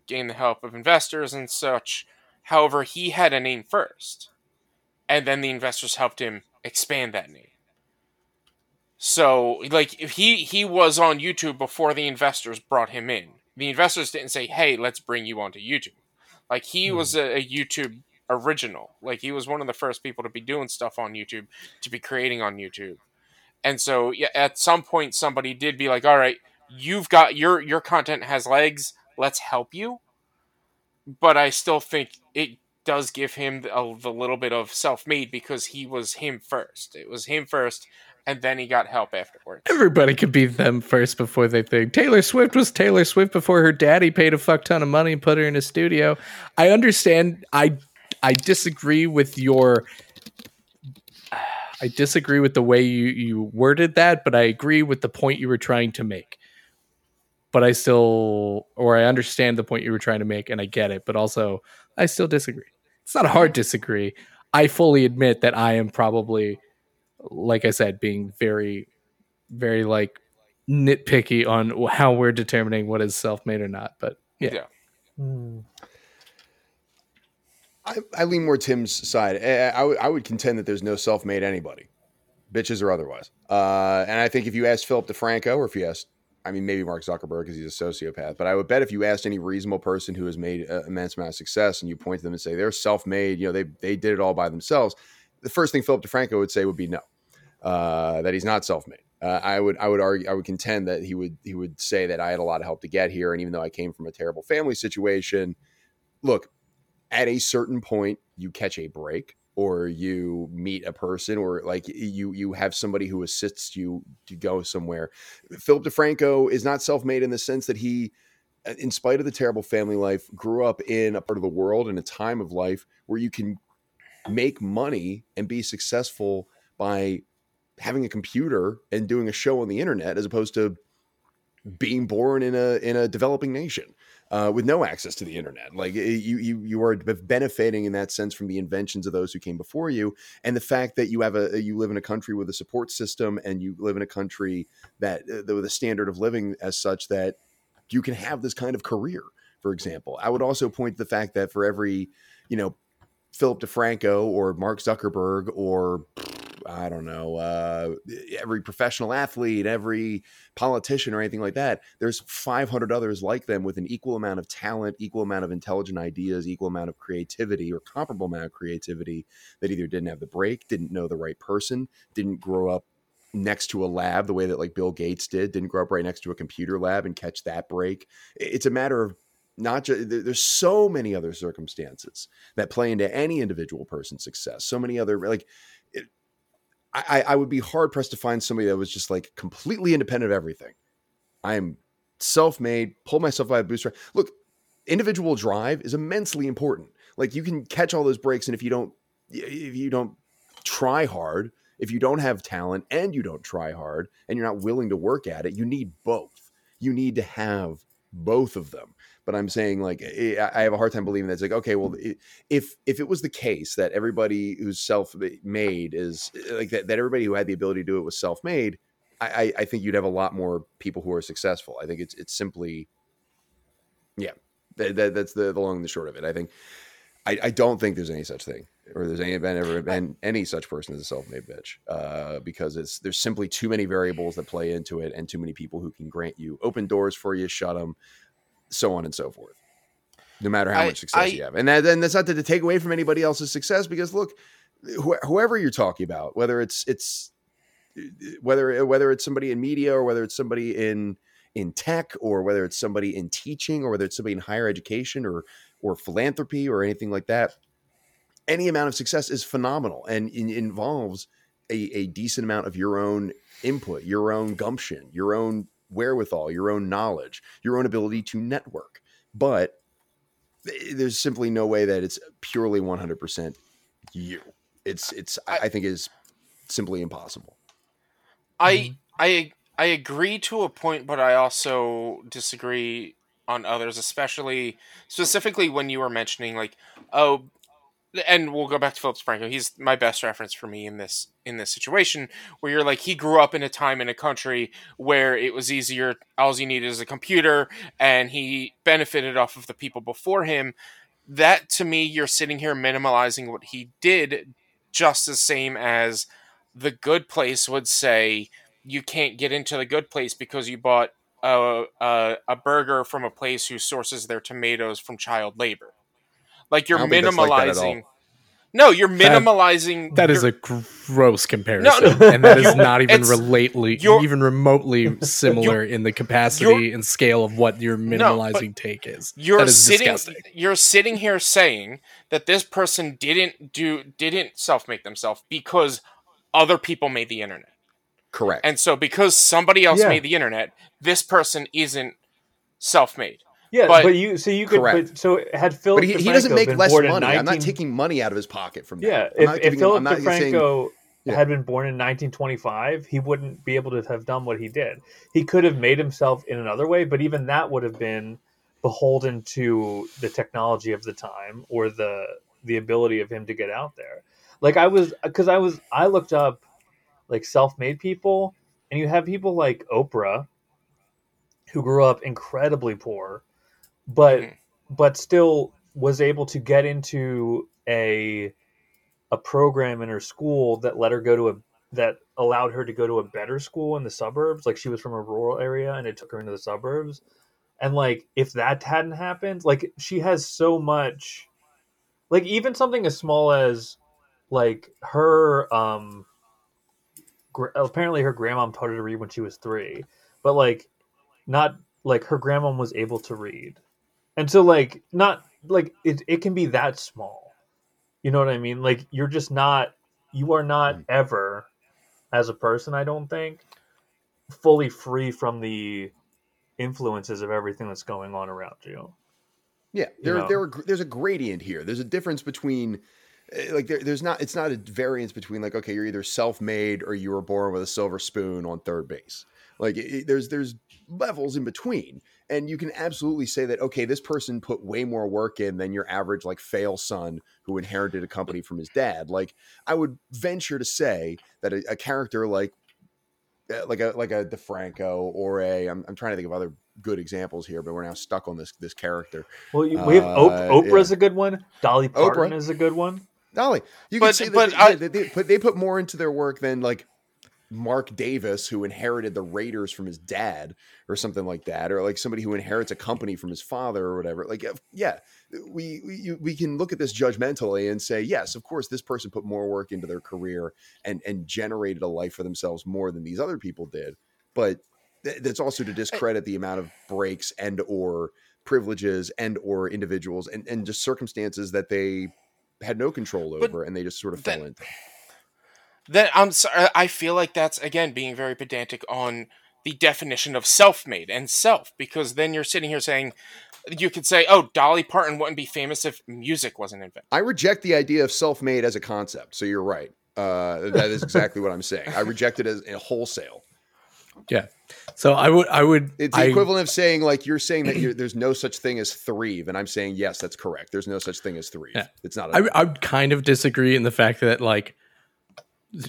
Speaker 3: gained the help of investors and such however he had a name first and then the investors helped him expand that name so like he he was on youtube before the investors brought him in the investors didn't say hey let's bring you onto youtube like he mm. was a, a youtube original. Like he was one of the first people to be doing stuff on YouTube, to be creating on YouTube. And so yeah, at some point somebody did be like, "All right, you've got your your content has legs. Let's help you." But I still think it does give him a, the little bit of self-made because he was him first. It was him first and then he got help afterwards.
Speaker 2: Everybody could be them first before they think. Taylor Swift was Taylor Swift before her daddy paid a fuck ton of money and put her in a studio. I understand. I I disagree with your I disagree with the way you, you worded that, but I agree with the point you were trying to make. But I still, or I understand the point you were trying to make, and I get it. But also, I still disagree. It's not a hard disagree. I fully admit that I am probably, like I said, being very, very like nitpicky on how we're determining what is self made or not. But yeah. yeah. Mm.
Speaker 1: I, I lean more Tim's side. I, I, w- I would contend that there's no self-made anybody, bitches or otherwise. Uh, and I think if you ask Philip DeFranco, or if you ask, I mean, maybe Mark Zuckerberg because he's a sociopath, but I would bet if you asked any reasonable person who has made an immense amount of success and you point to them and say they're self-made, you know, they they did it all by themselves, the first thing Philip DeFranco would say would be no, uh, that he's not self-made. Uh, I would I would argue I would contend that he would he would say that I had a lot of help to get here, and even though I came from a terrible family situation, look, at a certain point you catch a break or you meet a person or like you you have somebody who assists you to go somewhere. Philip DeFranco is not self-made in the sense that he in spite of the terrible family life grew up in a part of the world in a time of life where you can make money and be successful by having a computer and doing a show on the internet as opposed to being born in a in a developing nation uh, with no access to the internet. Like you, you, you are benefiting in that sense from the inventions of those who came before you, and the fact that you have a you live in a country with a support system, and you live in a country that uh, with a standard of living as such that you can have this kind of career. For example, I would also point to the fact that for every you know Philip DeFranco or Mark Zuckerberg or I don't know, uh, every professional athlete, every politician, or anything like that. There's 500 others like them with an equal amount of talent, equal amount of intelligent ideas, equal amount of creativity, or comparable amount of creativity that either didn't have the break, didn't know the right person, didn't grow up next to a lab the way that like Bill Gates did, didn't grow up right next to a computer lab and catch that break. It's a matter of not just there's so many other circumstances that play into any individual person's success so many other like I, I would be hard pressed to find somebody that was just like completely independent of everything. I'm self-made, pull myself out of bootstrap. Look, individual drive is immensely important. Like you can catch all those breaks, and if you don't, if you don't try hard, if you don't have talent and you don't try hard, and you're not willing to work at it, you need both. You need to have both of them but I'm saying like I have a hard time believing that it's like okay, well, if if it was the case that everybody who's self-made is like that, that everybody who had the ability to do it was self-made, I, I think you'd have a lot more people who are successful. I think it's it's simply, yeah, that, that, that's the the long and the short of it. I think I, I don't think there's any such thing or there's any been ever been any such person as a self-made bitch uh, because it's there's simply too many variables that play into it and too many people who can grant you open doors for you shut them so on and so forth. No matter how
Speaker 3: I-
Speaker 1: much success
Speaker 3: I-
Speaker 1: you have, and that, then that's not to take away from anybody else's success because look, wh- whoever you're talking about, whether it's it's whether whether it's somebody in media or whether it's somebody in in tech or whether it's somebody in teaching or whether it's somebody in higher education or or philanthropy or anything like that any amount of success is phenomenal and involves a, a decent amount of your own input your own gumption your own wherewithal your own knowledge your own ability to network. But eh, there's simply no way that it's purely 100% you. It's it's i, I think is simply impossible.
Speaker 3: I mm-hmm. I I agree to a point, but I also disagree on others, especially specifically when you were mentioning like, oh, and we'll go back to Philip DeFranco. He's my best reference for me in this in this situation where you're like he grew up in a time in a country where it was easier. All you needed is a computer, and he benefited off of the people before him. That to me, you're sitting here minimalizing what he did, just the same as the good place would say you can't get into the good place because you bought a, a, a burger from a place who sources their tomatoes from child labor. Like you're
Speaker 1: I don't think that's like that at all.
Speaker 3: minimalizing. no, you're minimalizing.
Speaker 2: That is
Speaker 3: your-
Speaker 2: a gross comparison,
Speaker 3: no.
Speaker 2: and that is not even
Speaker 3: it's-
Speaker 2: relately, even remotely similar in the capacity and scale of what your minimalizing take is.
Speaker 3: you're
Speaker 2: that is
Speaker 3: sitting
Speaker 2: disgusting.
Speaker 3: you're sitting here saying that this person didn't do didn't self make themselves because other people made the internet.
Speaker 1: correct
Speaker 3: And so because somebody else
Speaker 4: Yeah.
Speaker 3: made the internet, this person isn't self-made.
Speaker 4: Yeah, but,
Speaker 3: But-
Speaker 4: you so you could
Speaker 1: Correct.
Speaker 4: but, so had Philip
Speaker 1: but he, he doesn't make less money
Speaker 4: in
Speaker 1: i'm not taking money out of his pocket from that
Speaker 4: Yeah,
Speaker 1: I'm
Speaker 4: if,
Speaker 1: not
Speaker 4: if
Speaker 1: him-
Speaker 4: Philip
Speaker 1: I'm not saying-
Speaker 4: DeFranco
Speaker 1: Yeah.
Speaker 4: had been born in 1925, he wouldn't be able to have done what he did. He could have made himself in another way, but even that would have been beholden to the technology of the time or the the ability of him to get out there. Like I was because I was I looked up like self-made people and you have people like Oprah who grew up incredibly poor but
Speaker 3: Mhm.
Speaker 4: but still was able to get into a a program in her school that let her go to a that allowed her to go to a better school in the suburbs. Like she was from a rural area and it took her into the suburbs. And like if that hadn't happened like she has so much like even something as small as like her um gr- apparently her grandmom taught her to read when she was 3 but like not like her grandmom was able to read and so like not like it, it can be that small you know what i mean like you're just not you are not
Speaker 1: Mm.
Speaker 4: ever as a person i don't think fully free from the influences of everything that's going on around you
Speaker 1: Yeah,
Speaker 4: you
Speaker 1: there,
Speaker 4: know.
Speaker 1: there, are, there's a gradient here. There's a difference between, eh, like, there, there's not, it's not a variance between, like, okay, you're either self-made or you were born with a silver spoon on third base. Like, it, it- there's, there's levels in between, and you can absolutely say that, okay, this person put way more work in than your average, like, fail son who inherited a company from his dad. Like, I would venture to say that a, a character like, eh, like a like a DeFranco or a, I'm, I'm trying to think of other good examples here, but we're now stuck on this this character.
Speaker 4: well you, we have
Speaker 1: Uh,
Speaker 4: Op- oprah's a good one dolly parton
Speaker 1: Oprah.
Speaker 4: is a good one
Speaker 1: Dolly, you
Speaker 3: But-
Speaker 1: could say that
Speaker 3: but
Speaker 1: they,
Speaker 3: I-
Speaker 1: they, they put they put more into their work than like Mark Davis, who inherited the Raiders from his dad, or something like that, or like somebody who inherits a company from his father, or whatever. Like, yeah, we we, we can look at this judgmentally and say, yes, of course, this person put more work into their career and and generated a life for themselves more than these other people did. But th- that's also to discredit the amount of breaks and or privileges and or individuals and and just circumstances that they had no control
Speaker 3: But
Speaker 1: over and they just sort of fell into.
Speaker 3: Then I'm sorry. I feel like that's again being very pedantic on the definition of self-made and self, because then you're sitting here saying you could say, "Oh, Dolly Parton wouldn't be famous if music wasn't invented."
Speaker 1: I reject the idea of self-made as a concept. So you're right. Uh, that is exactly what I'm saying. I reject it as a wholesale. Yeah.
Speaker 2: So I would, I would,
Speaker 1: It's the
Speaker 2: I,
Speaker 1: equivalent of saying like you're saying that you're, there's no such thing as three, and I'm saying yes, that's correct. There's no such thing as three.
Speaker 2: Yeah.
Speaker 1: It's not. A,
Speaker 2: I, I would kind of disagree in the fact that like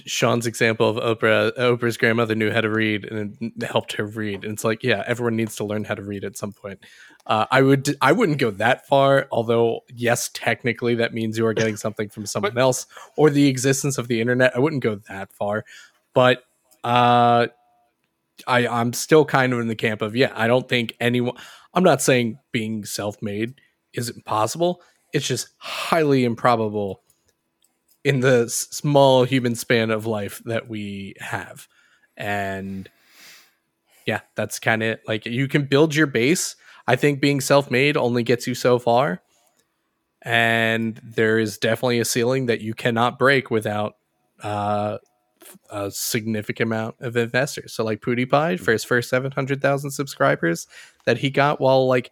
Speaker 2: Sean's example of Oprah, Oprah's grandmother knew how to read and helped her read. And it's like, yeah, everyone needs to learn how to read at some point. Uh, I would, I wouldn't go that far. Although, yes, technically that means you are getting something from someone else or the existence of the internet. I wouldn't go that far, but uh, I I'm still kind of in the camp of yeah. I don't think anyone. I'm not saying being self-made isn't possible. It's just highly improbable in the small human span of life that we have, and yeah, that's kind of like you can build your base. I think being self-made only gets you so far, and there is definitely a ceiling that you cannot break without uh, a significant amount of investors. So like PewDiePie for his first seven hundred thousand subscribers that he got while like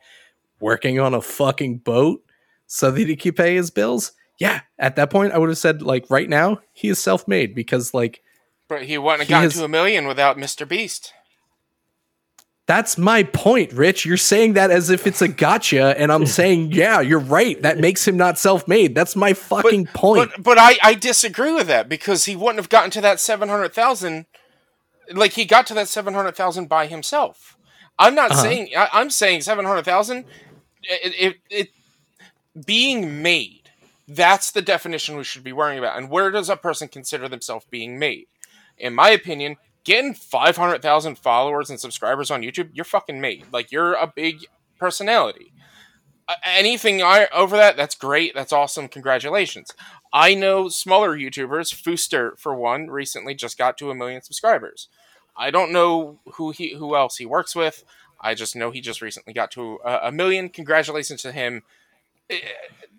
Speaker 2: working on a fucking boat so that he could pay his bills. Yeah, at that point I would have said like right now he is self-made because like
Speaker 3: But he wouldn't have gotten
Speaker 2: has-
Speaker 3: to a million without Mr. Beast.
Speaker 2: that's my point, Rich. You're saying that as if it's a gotcha, and I'm saying, yeah, you're right. That makes him not self-made. That's my fucking point.
Speaker 3: But but I, I disagree with that because he wouldn't have gotten to that seven hundred thousand. Like he got to that seven hundred thousand by himself. I'm not
Speaker 2: Uh-huh.
Speaker 3: saying I, I'm saying seven hundred thousand. It, it, it being made. That's the definition we should be worrying about. And where does a person consider themselves being made? In my opinion, getting five hundred thousand followers and subscribers on YouTube, you're fucking made. Like you're a big personality anything I, over that, that's great. That's awesome. Congratulations. I know smaller YouTubers. Fooster, for one, recently just got to a million subscribers. I don't know who he, who else he works with. I just know he just recently got to a, a million. Congratulations to him. Eh,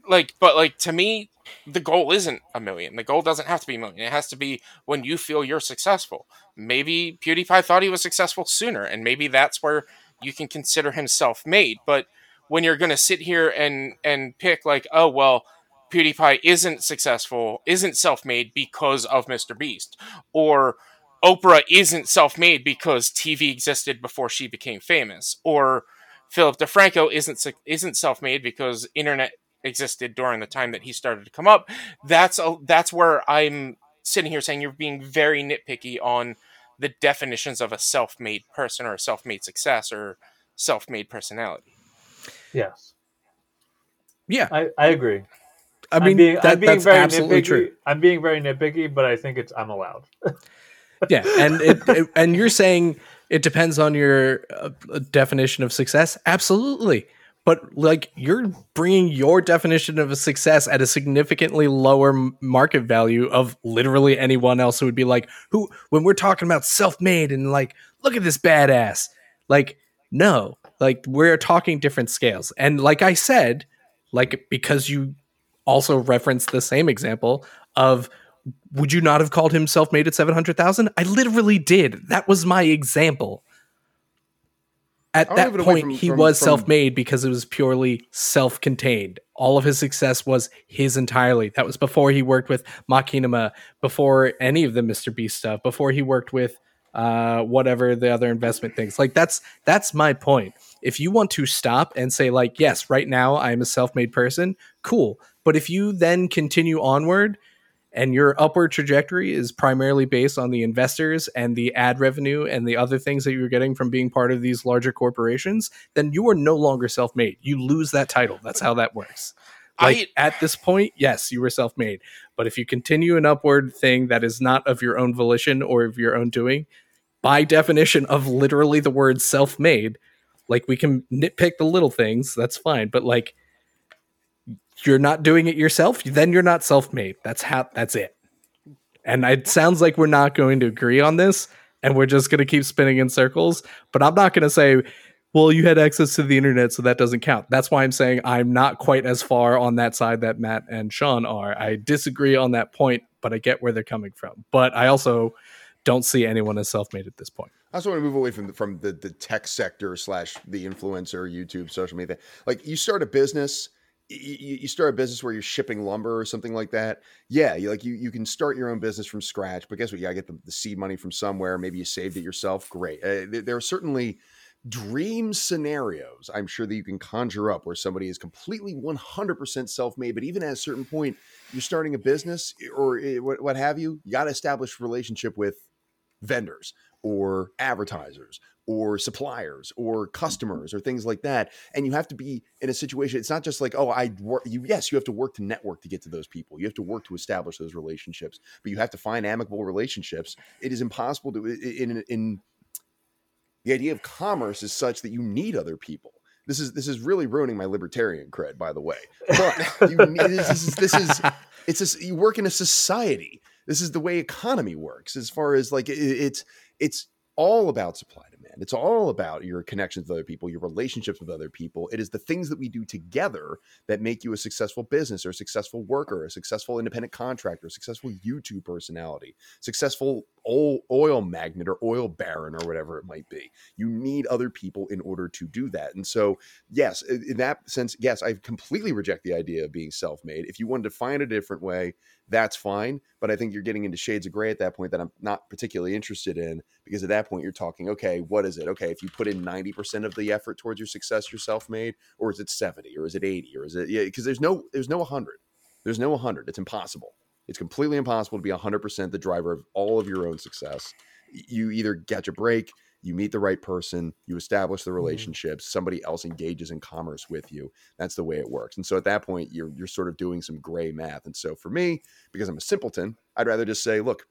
Speaker 3: Like, but like to me, the goal isn't a million. The goal doesn't have to be a million. It has to be when you feel you're successful. Maybe PewDiePie thought he was successful sooner, and maybe that's where you can consider him self-made. But when you're going to sit here and and pick like oh well pewdiepie isn't successful isn't self-made because of mr beast or oprah isn't self-made because tv existed before she became famous or philip defranco isn't isn't self-made because internet existed during the time that he started to come up that's a, that's where i'm sitting here saying you're being very nitpicky on the definitions of a self-made person or a self-made success or self-made personality
Speaker 4: Yes,
Speaker 2: yeah,
Speaker 4: I, I agree.
Speaker 2: I
Speaker 4: I'm
Speaker 2: mean
Speaker 4: being,
Speaker 2: that,
Speaker 4: I'm being
Speaker 2: that's
Speaker 4: very
Speaker 2: absolutely
Speaker 4: nitpicky.
Speaker 2: true.
Speaker 4: I'm being very nitpicky, but I think it's I'm allowed.
Speaker 2: yeah and it, it- and you're saying it depends on your uh, definition of success absolutely but like you're bringing your definition of a success at a significantly lower market value of literally anyone else who would be like who when we're talking about self-made and like look at this badass like no like we're talking different scales and like i said like because you also referenced the same example of would you not have called him self-made at 700,000? I literally did. That was my example. At that
Speaker 1: move it away
Speaker 2: point,
Speaker 1: from-
Speaker 2: he
Speaker 1: from-
Speaker 2: was
Speaker 1: from-
Speaker 2: self-made because it was purely self-contained. All of his success was his entirely. That was before he worked with Machinima, before any of the Mr. Beast stuff, before he worked with uh, whatever the other investment things. Like that's that's my point. If you want to stop and say like, yes, right now I'm a self-made person, cool. But if you then continue onward and your upward trajectory is primarily based on the investors and the ad revenue and the other things that you're getting from being part of these larger corporations, then you are no longer self made. You lose that title. That's how that works. Like
Speaker 3: I-
Speaker 2: at this point, yes, you were self made. But if you continue an upward thing that is not of your own volition or of your own doing, by definition of literally the word self made, like we can nitpick the little things, that's fine. But like you're not doing it yourself, then you're not self-made. That's how that's it. And it sounds like we're not going to agree on this and we're just going to keep spinning in circles, but I'm not going to say well, you had access to the internet, so that doesn't count. That's why I'm saying I'm not quite as far on that side that Matt and Sean are. I disagree on that point, but I get where they're coming from. But I also don't see anyone as self-made at this point.
Speaker 1: I also want to move away from the, from the, the tech sector slash the influencer, YouTube, social media. Like you start a business, you, you start a business where you're shipping lumber or something like that. Yeah, you like you you can start your own business from scratch. But guess what? You gotta get the, the seed money from somewhere. Maybe you saved it yourself. Great. Uh, there, there are certainly dream scenarios I'm sure that you can conjure up where somebody is completely 100% self-made. But even at a certain point, you're starting a business or eh, what, what have you. You got to establish relationship with vendors or advertisers or suppliers or mm-hmm. customers or things like that and you have to be in a situation it's not just like oh i work you yes you have to work to network to get to those people you have to work to establish those relationships but you have to find amicable relationships it is impossible to in in the idea of commerce is such that you need other people. This is this is really ruining my libertarian cred, by the way. But you this, is this is it's a, you work in a society. This is the way economy works. As far as like it, it's it's all about supply It's all about your connections with other people, your relationships with other people. It is the things that we do together that make you a successful business or a successful worker, a successful independent contractor, a successful YouTube personality, successful oil, oil magnate or oil baron or whatever it might be. You need other people in order to do that. And so, yes, in that sense, yes, I completely reject the idea of being self made. If you wanted to find a different way, that's fine. But I think you're getting into shades of gray at that point that I'm not particularly interested in because at that point you're talking, okay, what is it? Okay, if you put in 90% of the effort towards your success, you're self made, or is it 70 or is it 80 or is it, yeah, because there's no, there's no 100. There's no 100. It's impossible. It's completely impossible to be 100% the driver of all of your own success. You either get your break, you meet the right person, you establish the relationships, somebody else engages in commerce with you. That's the way it works. And so at that point, you're you're sort of doing some gray math. And so for me, because I'm a simpleton, I'd rather just say, look,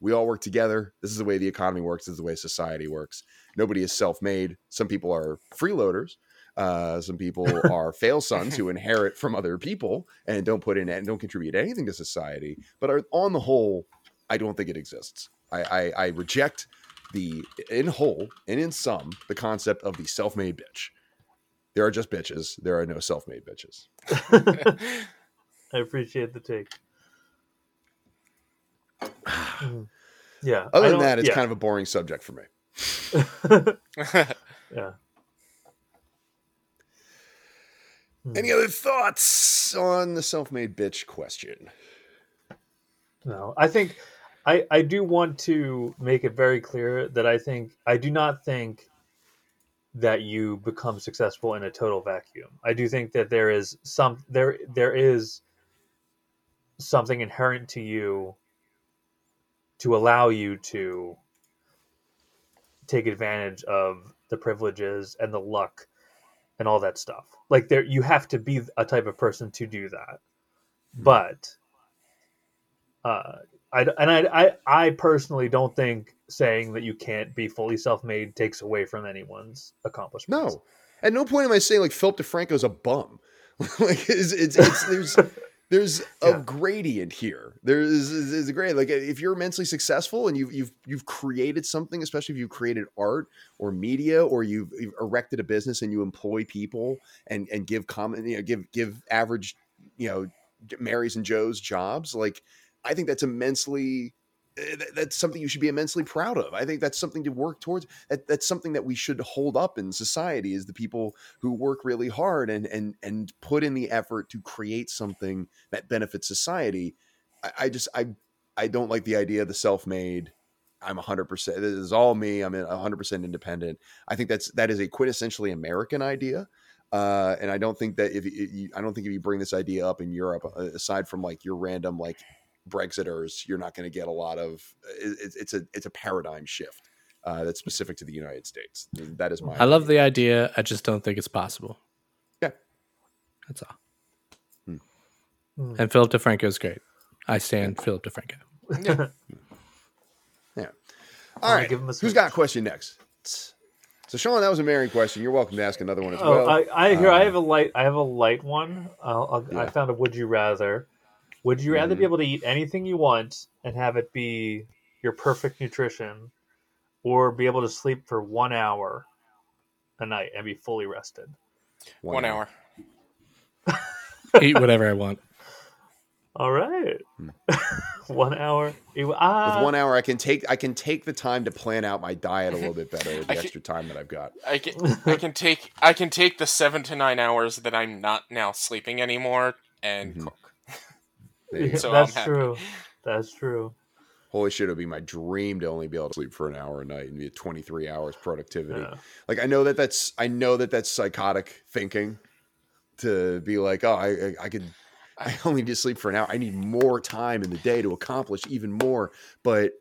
Speaker 1: we all work together. This is the way the economy works. This is the way society works. Nobody is self-made. Some people are freeloaders. Uh, some people are fail sons who inherit from other people and don't put in and don't contribute anything to society. But are, on the whole, I don't think it exists. I, I, I reject the in whole and in sum the concept of the self-made bitch. There are just bitches. There are no self-made bitches.
Speaker 4: I appreciate the take. Yeah.
Speaker 1: Other than that, it's
Speaker 4: yeah.
Speaker 1: kind of a boring subject for me.
Speaker 4: yeah. Hmm.
Speaker 1: Any other thoughts on the self-made bitch question?
Speaker 4: No, I think I I do want to make it very clear that I think I do not think that you become successful in a total vacuum. I do think that there is some there there is something inherent to you to allow you to take advantage of the privileges and the luck and all that stuff. Like there you have to be a type of person to do that. But uh I, and I, I I personally don't think saying that you can't be fully self-made takes away from anyone's accomplishments.
Speaker 1: No. At no point am I saying like Philip DeFranco's a bum. like it's, it's, it's there's there's a
Speaker 4: Yeah.
Speaker 1: gradient here. There is is a grade. Like if you're immensely successful and you've you've you've created something, especially if you've created art or media, or you've, you've erected a business and you employ people and and give common you know give give average you know Marys and Joes jobs. Like I think that's immensely. eh, That's something you should be immensely proud of. I think that's something to work towards. That, that's something that we should hold up in society is the people who work really hard and and and put in the effort to create something that benefits society. I, I just I I don't like the idea of the self-made. I'm 100%. This is all me. I'm 100% independent. I think that's that is a quintessentially American idea. Uh, and I don't think that if you, I don't think if you bring this idea up in Europe, uh, aside from like your random like Brexiters, you're not going to get a lot of. it- It's, it's a it's a paradigm shift uh, that's specific to the United States. That is my.
Speaker 2: I love the idea. I just don't think it's possible.
Speaker 1: Yeah.
Speaker 2: That's all.
Speaker 1: Hmm.
Speaker 4: Hmm.
Speaker 2: And Philip DeFranco is great. I stand Philip DeFranco. Yeah.
Speaker 1: All right,
Speaker 4: give him a
Speaker 1: who's
Speaker 4: switch.
Speaker 1: got a question next? So Sean, that was a Mary question. You're welcome to ask another one as
Speaker 4: Oh,
Speaker 1: well.
Speaker 4: I, I here I
Speaker 1: um,
Speaker 4: have a light. I have a light one. I'll, I'll, I found a would you rather. Would you rather
Speaker 1: Mhm.
Speaker 4: be able to eat anything you want and have it be your perfect nutrition, or be able to sleep for one hour a night and be fully rested?
Speaker 3: One hour.
Speaker 2: Eat whatever I want.
Speaker 4: All right,
Speaker 1: Hmm.
Speaker 4: one hour. You-
Speaker 1: With
Speaker 4: ah,
Speaker 1: one hour, I can take I can take the time to plan out my diet a little bit better with the
Speaker 3: can-
Speaker 1: extra time that I've got.
Speaker 3: I can I can take I can take the seven to nine hours that I'm not now sleeping anymore and
Speaker 1: Mhm.
Speaker 3: cook.
Speaker 1: There you
Speaker 4: Yeah.
Speaker 3: So I'm
Speaker 4: that's true. That's true.
Speaker 1: Holy shit, it would be my dream to only be able to sleep for an hour a night and be at 23 hours productivity.
Speaker 4: Yeah.
Speaker 1: Like I know that that's I know that that's psychotic thinking to be like, oh, I I, I could I only need to sleep for an hour. I need more time in the day to accomplish even more. But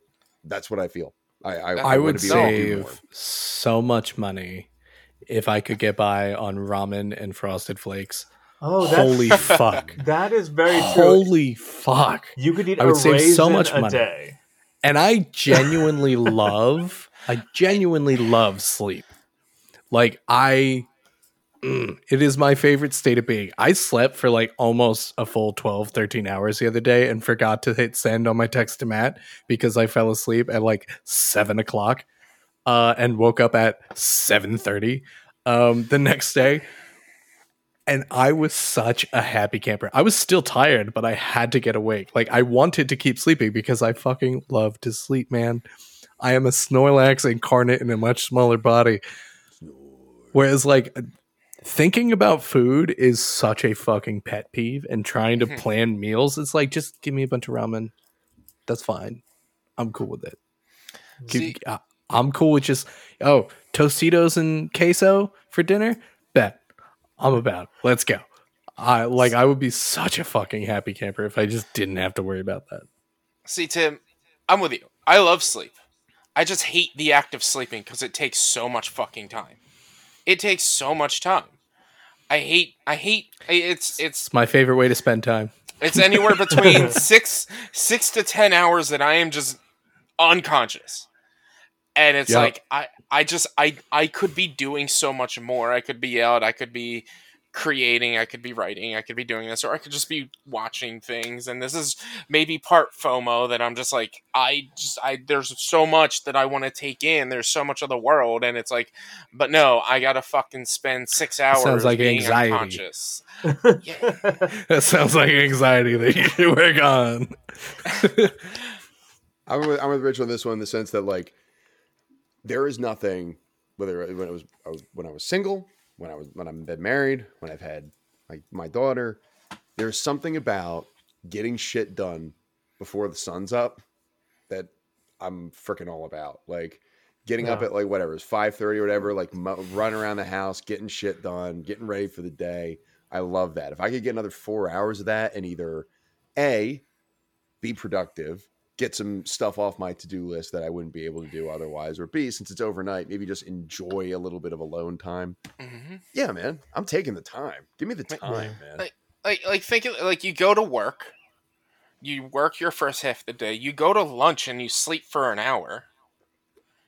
Speaker 1: that's what I feel. I I,
Speaker 2: I
Speaker 1: want
Speaker 2: would
Speaker 1: to be able to do more.
Speaker 2: save so much money if I could get by on ramen and frosted flakes.
Speaker 4: Oh, that's,
Speaker 2: Holy fuck.
Speaker 4: that is very true.
Speaker 2: Holy fuck.
Speaker 4: You could eat
Speaker 2: I
Speaker 4: a
Speaker 2: would save so much money.
Speaker 4: day.
Speaker 2: And I genuinely love I genuinely love sleep. Like I mm, it is my favorite state of being. I slept for like almost a full 12, 13 hours the other day and forgot to hit send on my text to Matt because I fell asleep at like seven o'clock uh, and woke up at 7.30 um, the next day. And I was such a happy camper. I was still tired, but I had to get awake. Like I wanted to keep sleeping because I fucking love to sleep, man. I am a Snorlax incarnate in a much smaller body. Whereas, like, thinking about food is such a fucking pet peeve, and trying to
Speaker 3: Mhm.
Speaker 2: plan meals, it's like just give me a bunch of ramen. That's fine. I'm cool with it.
Speaker 3: See-
Speaker 2: I- I'm cool with just oh Tostitos and queso for dinner. I'm about. Let's go. I like. I would be such a fucking happy camper if I just didn't have to worry about that.
Speaker 3: See, Tim, I'm with you. I love sleep. I just hate the act of sleeping because it takes so much fucking time. It takes so much time. I hate. I hate. It's it's
Speaker 2: It's my favorite way to spend time.
Speaker 3: it's anywhere between six six to ten hours that I am just unconscious, and it's
Speaker 2: Yep.
Speaker 3: like I I just I I could be doing so much more. I could be out. I could be creating. I could be writing. I could be doing this, or I could just be watching things. And this is maybe part FOMO that I'm just like I just I there's so much that I want to take in. There's so much of the world, and it's like, but no, I gotta fucking spend six hours
Speaker 2: Sounds like
Speaker 3: being
Speaker 2: anxiety.
Speaker 3: unconscious.
Speaker 2: That sounds like anxiety that you should work on.
Speaker 1: I'm with, I'm with Rich on this one in the sense that like there is nothing whether when it was I was when I was single, when I was when I've been married, when I've had like my daughter, there's something about getting shit done before the sun's up that I'm freaking all about. Like getting up at like whatever it's five thirty or whatever, like mo- run around the house, getting shit done, getting ready for the day. I love that. If I could get another four hours of that and either a be productive, get some stuff off my to-do list that I wouldn't be able to do otherwise, or B, since it's overnight, maybe just enjoy a little bit of alone time.
Speaker 3: hmm
Speaker 1: Yeah, man, I'm taking the time. Give me the
Speaker 3: Like-
Speaker 1: time, man.
Speaker 3: like- like like think of, like you go to work you work your first half of the day you go to lunch and you sleep for an hour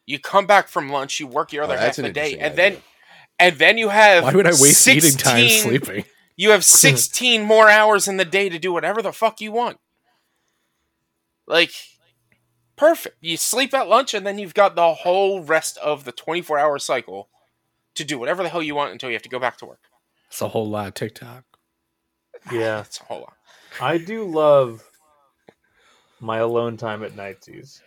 Speaker 3: you come back from lunch you work your
Speaker 1: Oh,
Speaker 3: other
Speaker 1: that's
Speaker 3: half of the day
Speaker 1: interesting
Speaker 3: and then and then you have
Speaker 2: Why would I waste eating time sleeping?
Speaker 3: you have 16 more hours in the day to do whatever the fuck you want like perfect you sleep at lunch and then you've got the whole rest of the 24 hour cycle to do whatever the hell you want until you have to go back to work
Speaker 2: It's a whole lot of TikTok.
Speaker 4: Yeah.
Speaker 3: it's a whole lot
Speaker 4: I do love my alone time at nighties.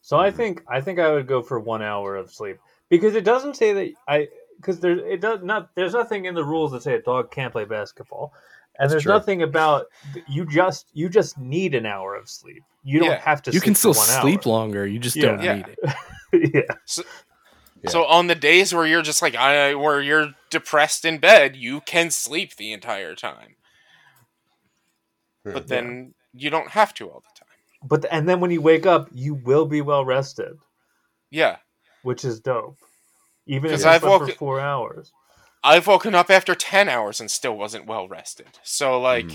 Speaker 4: So I mm-hmm. think I think I would go for one hour of sleep because it doesn't say that I because there it does not there's nothing in the rules that say a dog can't play basketball, and there's
Speaker 1: true.
Speaker 4: nothing about you just you just need an hour of sleep. You don't
Speaker 3: Yeah.
Speaker 4: have to.
Speaker 2: You can still
Speaker 4: one
Speaker 2: sleep
Speaker 4: hour.
Speaker 2: longer. You just
Speaker 4: Yeah.
Speaker 2: don't
Speaker 3: Yeah.
Speaker 2: need it.
Speaker 4: yeah,
Speaker 1: Yeah.
Speaker 3: So on the days where you're just like I where you're depressed in bed, you can sleep the entire time. But hmm. then you don't have to all the time.
Speaker 4: but and then when you wake up, you will be well rested,
Speaker 3: Yeah.
Speaker 4: which is dope. Even if you
Speaker 3: I've
Speaker 4: slept for
Speaker 3: woken-
Speaker 4: four hours.
Speaker 3: I've woken up after 10 hours and still wasn't well rested. So like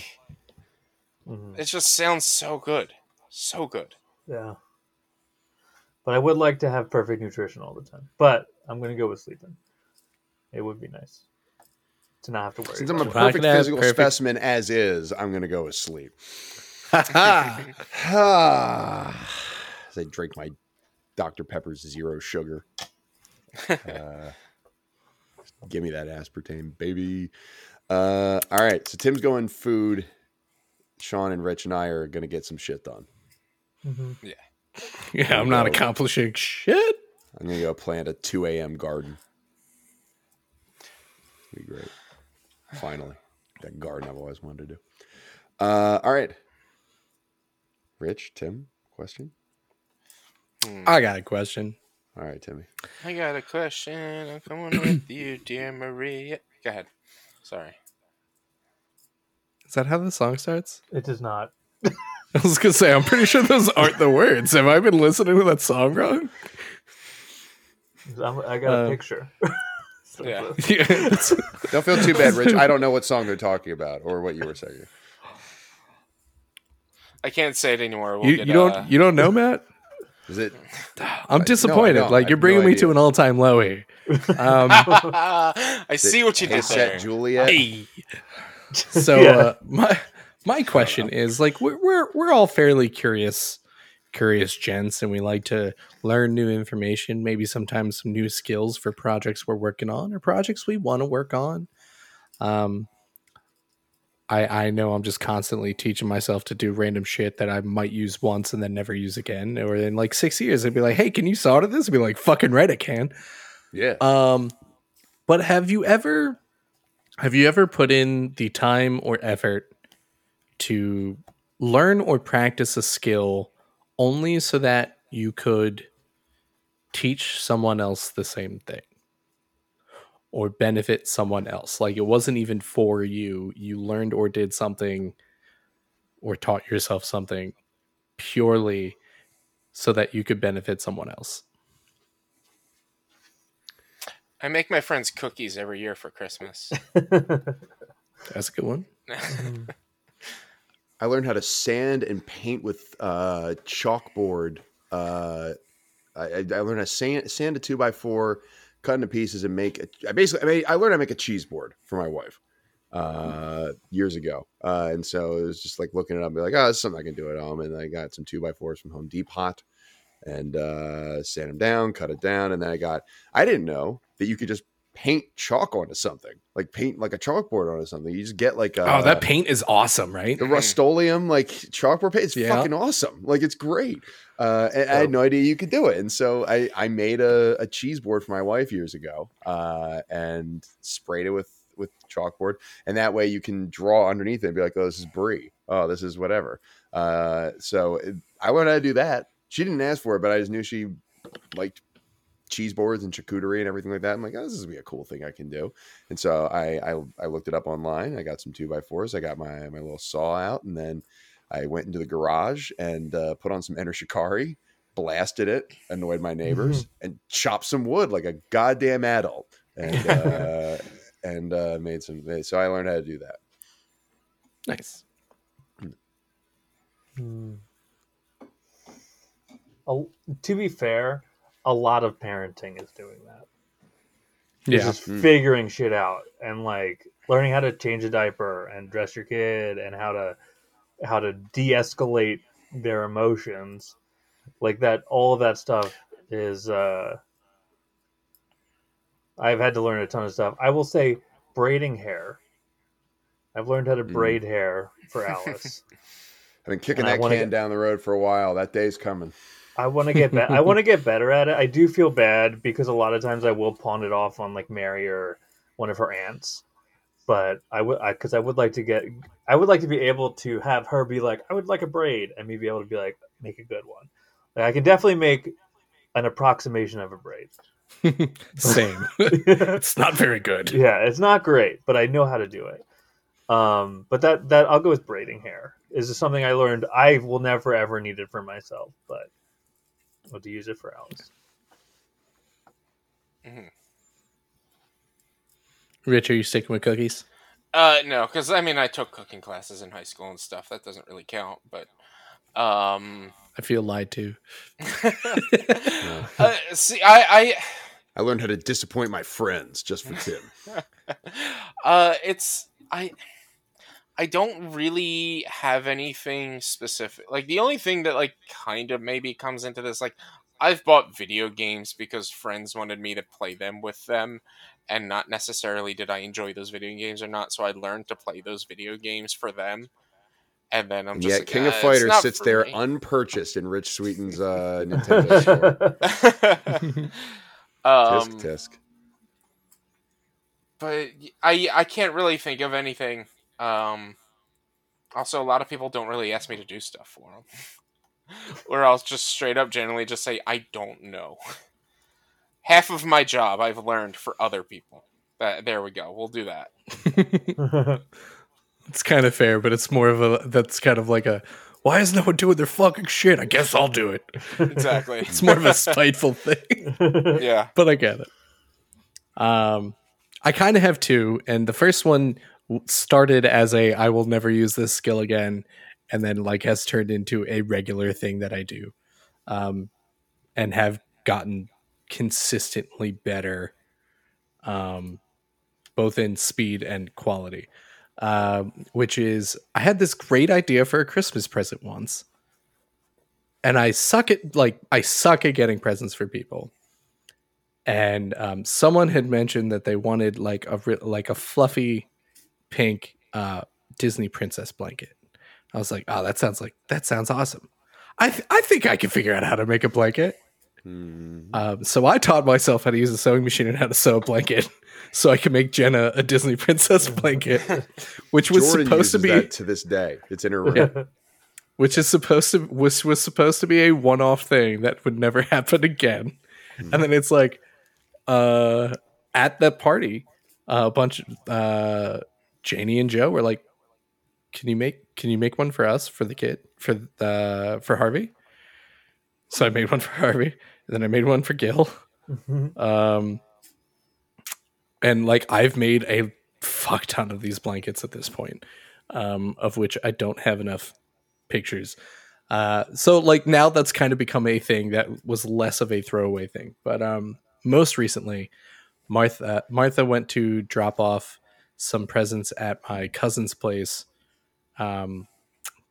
Speaker 4: Mhm.
Speaker 3: it just sounds so good. So good.
Speaker 4: Yeah. But I would like to have perfect nutrition all the time. But I'm going to go with sleeping. It would be nice to not have to worry.
Speaker 1: Since I'm a
Speaker 4: about it.
Speaker 2: Not
Speaker 1: perfect physical
Speaker 2: perfect-
Speaker 1: specimen as is, I'm going to go with sleep.
Speaker 2: Ha
Speaker 1: as I drink my Dr. Pepper's zero sugar. Uh, give me that aspartame, baby. Uh, all right. So Tim's going food. Sean and Rich and I are going to get some shit done.
Speaker 4: Mhm.
Speaker 2: yeah, I'm not accomplishing shit.
Speaker 1: I'm going to go plant a 2 a.m. garden. Be great. Finally. That garden I've always wanted to do. Uh, all right. Rich, Tim, question?
Speaker 2: I got a question.
Speaker 1: All right, Timmy.
Speaker 3: I got a question. I'm coming with you, dear Maria. Go ahead. Sorry.
Speaker 2: Is that how the song starts?
Speaker 4: It does not.
Speaker 2: I was gonna say, I'm pretty sure those aren't the words. Have I been listening to that song wrong?
Speaker 4: I'm, I got a
Speaker 2: Uh,
Speaker 4: picture.
Speaker 3: Yeah.
Speaker 2: Yeah,
Speaker 1: Don't feel too bad, Rich. I don't know what song they're talking about or what you were saying.
Speaker 3: I can't say it anymore. We'll
Speaker 2: you,
Speaker 3: get,
Speaker 2: you don't
Speaker 3: uh,
Speaker 2: you don't know Matt?
Speaker 1: Is it?
Speaker 2: I'm disappointed.
Speaker 1: don't.
Speaker 2: Like you're bringing
Speaker 1: no
Speaker 2: me to an all-time low here. Um,
Speaker 3: I see what you did
Speaker 1: set
Speaker 3: there.
Speaker 1: Juliet.
Speaker 2: hey. So
Speaker 4: Yeah.
Speaker 2: uh, my my question is like we're, we're we're all fairly curious curious gents and we like to learn new information maybe sometimes some new skills for projects we're working on or projects we want to work on um I, I know I'm just constantly teaching myself to do random shit that I might use once and then never use again. Or in like six years, I'd be like, "Hey, can you solder this?" I'd be like, "Fucking right, I can."
Speaker 1: Yeah.
Speaker 2: Um, but have you ever have you ever put in the time or effort to learn or practice a skill only so that you could teach someone else the same thing or benefit someone else? Like it wasn't even for you. You learned or did something or taught yourself something purely so that you could benefit someone else.
Speaker 3: I make my friends cookies every year for Christmas.
Speaker 2: That's a good one.
Speaker 1: I learned how to sand and paint with uh, chalkboard. Uh, I, I I learned how to sand, sand a two by four, cut into pieces, and make. A, I basically, I, made, I learned how to make a cheese board for my wife uh, years ago, uh, and so it was just like looking it up, and be like, oh, this is something I can do at home. And I got some two by fours from Home Depot, and uh, sand them down, cut it down, and then I got. I didn't know that you could just paint chalk onto something, like paint like a chalkboard onto something. You just get like a,
Speaker 2: oh, that paint is awesome, right?
Speaker 1: the Rust-Oleum like chalkboard paint. It's
Speaker 2: Yeah.
Speaker 1: fucking awesome. Like it's great. Uh, and I had no idea you could do it, and so I I made a, a cheese board for my wife years ago, uh, and sprayed it with with chalkboard, and that way you can draw underneath it and be like, oh, this is brie. Oh, this is whatever. Uh, so it, I how to do that. She didn't ask for it, but I just knew she liked cheese boards and charcuterie and everything like that. I'm like, oh, this is gonna be a cool thing I can do. And so I, I I looked it up online. I got some two by fours. I got my my little saw out, and then I went into the garage and uh, put on some Enter Shikari, blasted it, annoyed my neighbors, and chopped some wood like a goddamn adult, and uh, and uh, made some. So I learned how to do that.
Speaker 2: Nice.
Speaker 4: Hmm. A- to be fair, a lot of parenting is doing that. It's
Speaker 2: Yeah.
Speaker 4: just
Speaker 1: Mm.
Speaker 4: figuring shit out and like learning how to change a diaper and dress your kid and how to how to de-escalate their emotions. Like that all of that stuff is uh I've had to learn a ton of stuff. I will say braiding hair. I've learned how to
Speaker 1: Mm.
Speaker 4: braid hair for Alice.
Speaker 1: I've been kicking
Speaker 4: And
Speaker 1: that can
Speaker 4: get-
Speaker 1: down the road for a while. That day's coming.
Speaker 4: I want to get be- I want to get better at it. I do feel bad because a lot of times I will pawn it off on like Mary or one of her aunts. But I would because I, would like to get I would like to be able to have her be like I would like a braid and me be able to be like make a good one. Like, I can definitely make an approximation of a braid.
Speaker 2: Same. it's not very good.
Speaker 4: Yeah, it's not great, but I know how to do it. Um, but that that I'll go with braiding hair. Is something I learned. I will never ever need it for myself, but I'll to use it for Alice.
Speaker 2: Rich, are you sticking with cookies?
Speaker 3: Uh, no, because I mean, I took cooking classes in high school and stuff. That doesn't really count. But, um,
Speaker 2: I feel lied to.
Speaker 3: uh, see, I,
Speaker 1: I learned how to disappoint my friends just for Tim.
Speaker 3: Uh, it's I, I don't really have anything specific. Like the only thing that like kind of maybe comes into this, like I've bought video games because friends wanted me to play them with them, and not necessarily did I enjoy those video games or not. So I learned to play those video games for them. And then I'm just
Speaker 1: yet
Speaker 3: like,
Speaker 1: King
Speaker 3: "Ah,
Speaker 1: of Fighters sits there
Speaker 3: me."
Speaker 1: unpurchased in Rich Sweeten's uh, Nintendo store.
Speaker 3: um,
Speaker 1: tisk tisk.
Speaker 3: but I I can't really think of anything. Um, also, a lot of people don't really ask me to do stuff for them, or I'll just straight up generally just say I don't know. Half of my job I've learned for other people. That there we go. We'll do that.
Speaker 2: It's kind of fair, but it's more of a that's kind of like a why is no one doing their fucking shit? I guess I'll do it.
Speaker 3: Exactly.
Speaker 2: It's more of a spiteful thing,
Speaker 3: yeah.
Speaker 2: but I get it. Um, I kind of have two, and the first one started as a I will never use this skill again, and then like has turned into a regular thing that I do. Um, and have gotten consistently better, um, both in speed and quality. Um, which is, I had this great idea for a Christmas present once, and I suck at like I suck at getting presents for people. And um, someone had mentioned that they wanted like a like a fluffy pink uh, Disney princess blanket. I was like, oh, that sounds like that sounds awesome. I th- I think I can figure out how to make a blanket.
Speaker 1: Mhm.
Speaker 2: Um, so I taught myself how to use a sewing machine and how to sew a blanket, so I could make Jenna a Disney princess blanket, which was
Speaker 1: Jordan
Speaker 2: supposed to be
Speaker 1: that to this day. It's in her room.
Speaker 2: which is supposed to was was supposed to be a one-off thing that would never happen again.
Speaker 1: Hmm.
Speaker 2: And then it's like uh at that party, a bunch uh Janie and Joe were like, "Can you make can you make one for us for the kid for the for Harvey?" So I made one for Harvey, and then I made one for Gil.
Speaker 4: Mhm.
Speaker 2: Um and like I've made a fuck ton of these blankets at this point, um, of which I don't have enough pictures. Uh, so like now that's kind of become a thing that was less of a throwaway thing. But um, most recently, Martha Martha went to drop off some presents at my cousin's place, um,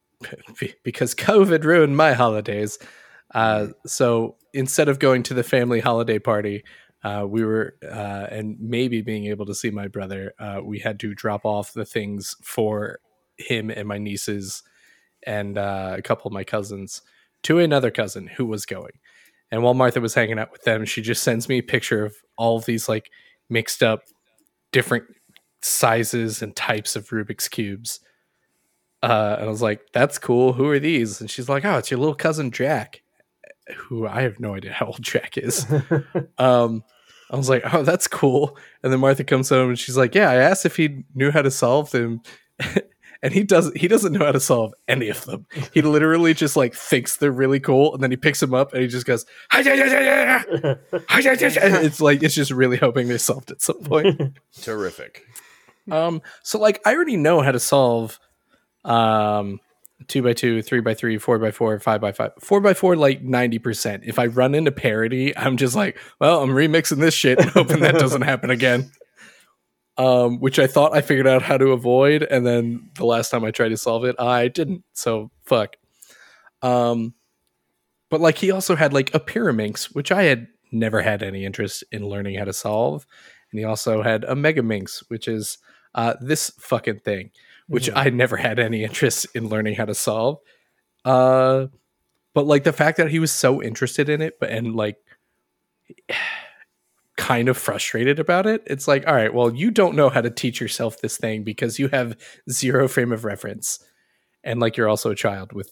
Speaker 2: because COVID ruined my holidays. Uh, so instead of going to the family holiday party, uh, we were uh, and maybe being able to see my brother, uh, we had to drop off the things for him and my nieces and uh, a couple of my cousins to another cousin who was going. And while Martha was hanging out with them, she just sends me a picture of all of these like mixed up different sizes and types of Rubik's cubes. Uh, and I was like, "That's cool. Who are these?" And she's like, "Oh, it's your little cousin Jack." Who I have no idea how old Jack is. Um, I was like, "Oh, that's cool." And then Martha comes home and she's like, "Yeah, I asked if he knew how to solve them." and he doesn't he doesn't know how to solve any of them. He literally just like thinks they're really cool and then he picks them up and he just goes "Hi, yeah, yeah, yeah, yeah, hi, yeah, yeah, yeah." And it's like it's just really hoping they solved at some point.
Speaker 1: Terrific.
Speaker 2: Um, so like I already know how to solve um two by two, three by three, four by four, five by five, four by four, like ninety percent. If I run into parity, I'm just like, well, I'm remixing this shit and hoping that doesn't happen again. Um, which I thought I figured out how to avoid, and then the last time I tried to solve it, I didn't. So fuck. Um, but like he also had like a Pyraminx, which I had never had any interest in learning how to solve, and he also had a Megaminx, which is uh, this fucking thing, which
Speaker 4: Mhm.
Speaker 2: I never had any interest in learning how to solve. Uh, but like the fact that he was so interested in it, but and like kind of frustrated about it, it's like, all right, well, you don't know how to teach yourself this thing because you have zero frame of reference, and like you're also a child with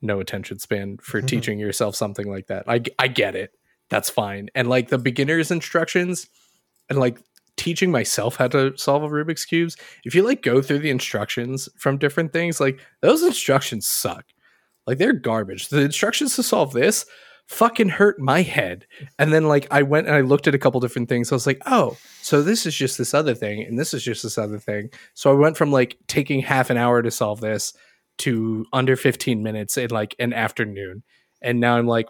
Speaker 2: no attention span for
Speaker 4: Mhm.
Speaker 2: teaching yourself something like that. I I get it. That's fine. And like the beginner's instructions and like teaching myself how to solve a Rubik's cubes, if you like go through the instructions from different things, like those instructions suck. Like they're garbage. The instructions to solve this fucking hurt my head. And then like I went and I looked at a couple different things. I was like, "Oh, so this is just this other thing and this is just this other thing." So I went from like taking half an hour to solve this to under 15 minutes in like an afternoon. And now I'm like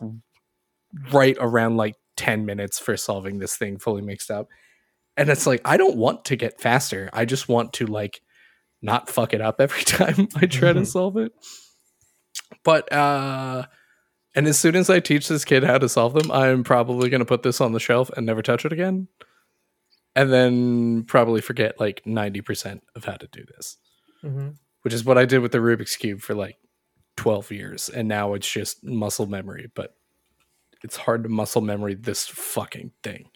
Speaker 2: right around like 10 minutes for solving this thing fully mixed up. And it's like I don't want to get faster. I just want to like not fuck it up every time I try to
Speaker 4: Mhm.
Speaker 2: solve it. But uh and as soon as I teach this kid how to solve them, I'm probably going to put this on the shelf and never touch it again. And then probably forget like 90% of how to do this,
Speaker 4: Mhm.
Speaker 2: which is what I did with the Rubik's Cube for like 12 years. And now it's just muscle memory, but it's hard to muscle memory this fucking thing.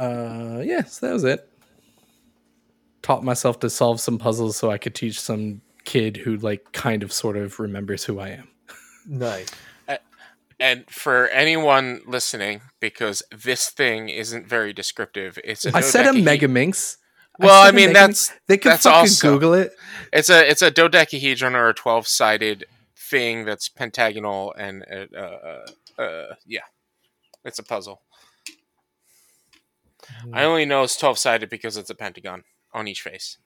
Speaker 2: Uh, yeah, so that was it. Taught myself to solve some puzzles so I could teach some kid who like kind of sort of remembers who I am.
Speaker 4: Nice.
Speaker 3: And for anyone listening, because this thing isn't very descriptive, it's a
Speaker 2: I said a
Speaker 3: dodecahe-
Speaker 2: Megaminx.
Speaker 3: Well,
Speaker 2: I,
Speaker 3: I
Speaker 2: a
Speaker 3: mean that's
Speaker 2: they could
Speaker 3: that's
Speaker 2: fucking
Speaker 3: also-
Speaker 2: Google it.
Speaker 3: it's a it's a dodecahedron or a twelve sided thing that's pentagonal and uh, uh, uh, yeah, it's a puzzle. Mm-hmm. I only know it's twelve sided because it's a pentagon on each face.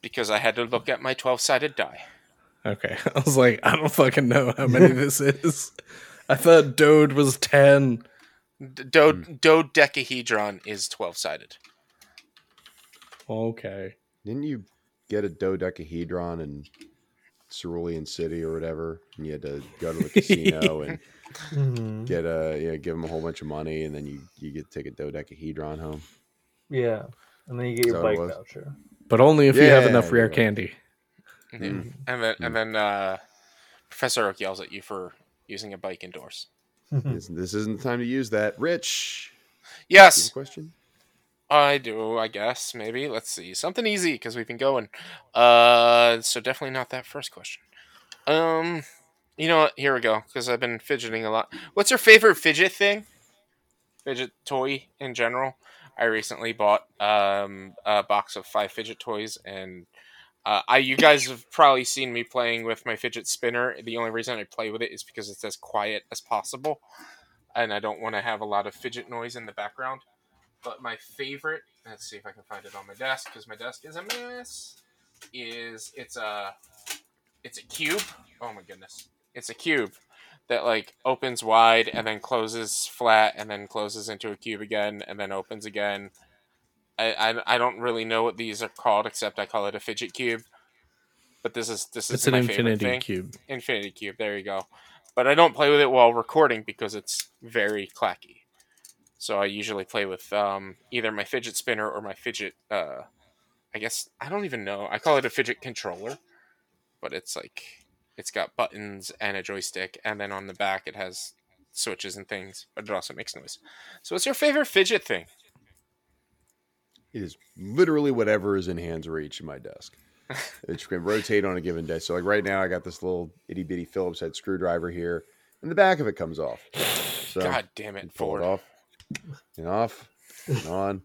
Speaker 3: Because I had to look at my twelve sided die.
Speaker 2: Okay. I was like, I don't fucking know how many this is. I thought Dode was 10.
Speaker 3: D- do- dodecahedron is 12 sided.
Speaker 2: Okay.
Speaker 1: Didn't you get a dodecahedron in Cerulean City or whatever? And you had to go to the casino and
Speaker 4: Mhm.
Speaker 1: get a yeah, give them a whole bunch of money, and then you you get to take a dodecahedron home.
Speaker 4: Yeah, and then you get
Speaker 1: Is
Speaker 4: your
Speaker 1: that what it
Speaker 4: bike voucher.
Speaker 2: But only if you have
Speaker 1: Yeah,
Speaker 2: enough
Speaker 1: there
Speaker 2: rare
Speaker 1: you go.
Speaker 2: candy.
Speaker 3: Yeah.
Speaker 1: Mm.
Speaker 3: And then, and then uh, Professor Oak yells at you for using a bike indoors.
Speaker 1: This, this isn't the time to use that. Rich,
Speaker 3: Yes,
Speaker 1: question?
Speaker 3: I do. I guess maybe. Let's see something easy because we've been going. Uh, so definitely not that first question. Um, you know what? Here we go. Because I've been fidgeting a lot. What's your favorite fidget thing? Fidget toy in general. I recently bought um a box of five fidget toys and. Uh, I you guys have probably seen me playing with my fidget spinner. The only reason I play with it is because it's as quiet as possible, and I don't want to have a lot of fidget noise in the background. But my favorite, let's see if I can find it on my desk because my desk is a mess. Is it's a it's a cube. Oh my goodness, it's a cube that like opens wide and then closes flat and then closes into a cube again and then opens again. I, I, I don't really know what these are called except I call it a fidget cube. But this is this is
Speaker 2: It's an
Speaker 3: favorite
Speaker 2: infinity
Speaker 3: thing.
Speaker 2: cube.
Speaker 3: Infinity Cube. There you go. But I don't play with it while recording because it's very clacky. So I usually play with um, either my fidget spinner or my fidget. Uh, I guess I don't even know. I call it a fidget controller, but it's like it's got buttons and a joystick, and then on the back it has switches and things. But it also makes noise. So what's your favorite fidget thing?
Speaker 1: It is literally whatever is in hand's reach in my desk. It can rotate on a given day. So like right now, I got this little itty bitty Phillips head screwdriver here, and the back of it comes off. So
Speaker 3: God damn it,
Speaker 1: pull
Speaker 3: Ford.
Speaker 1: it off and off and on,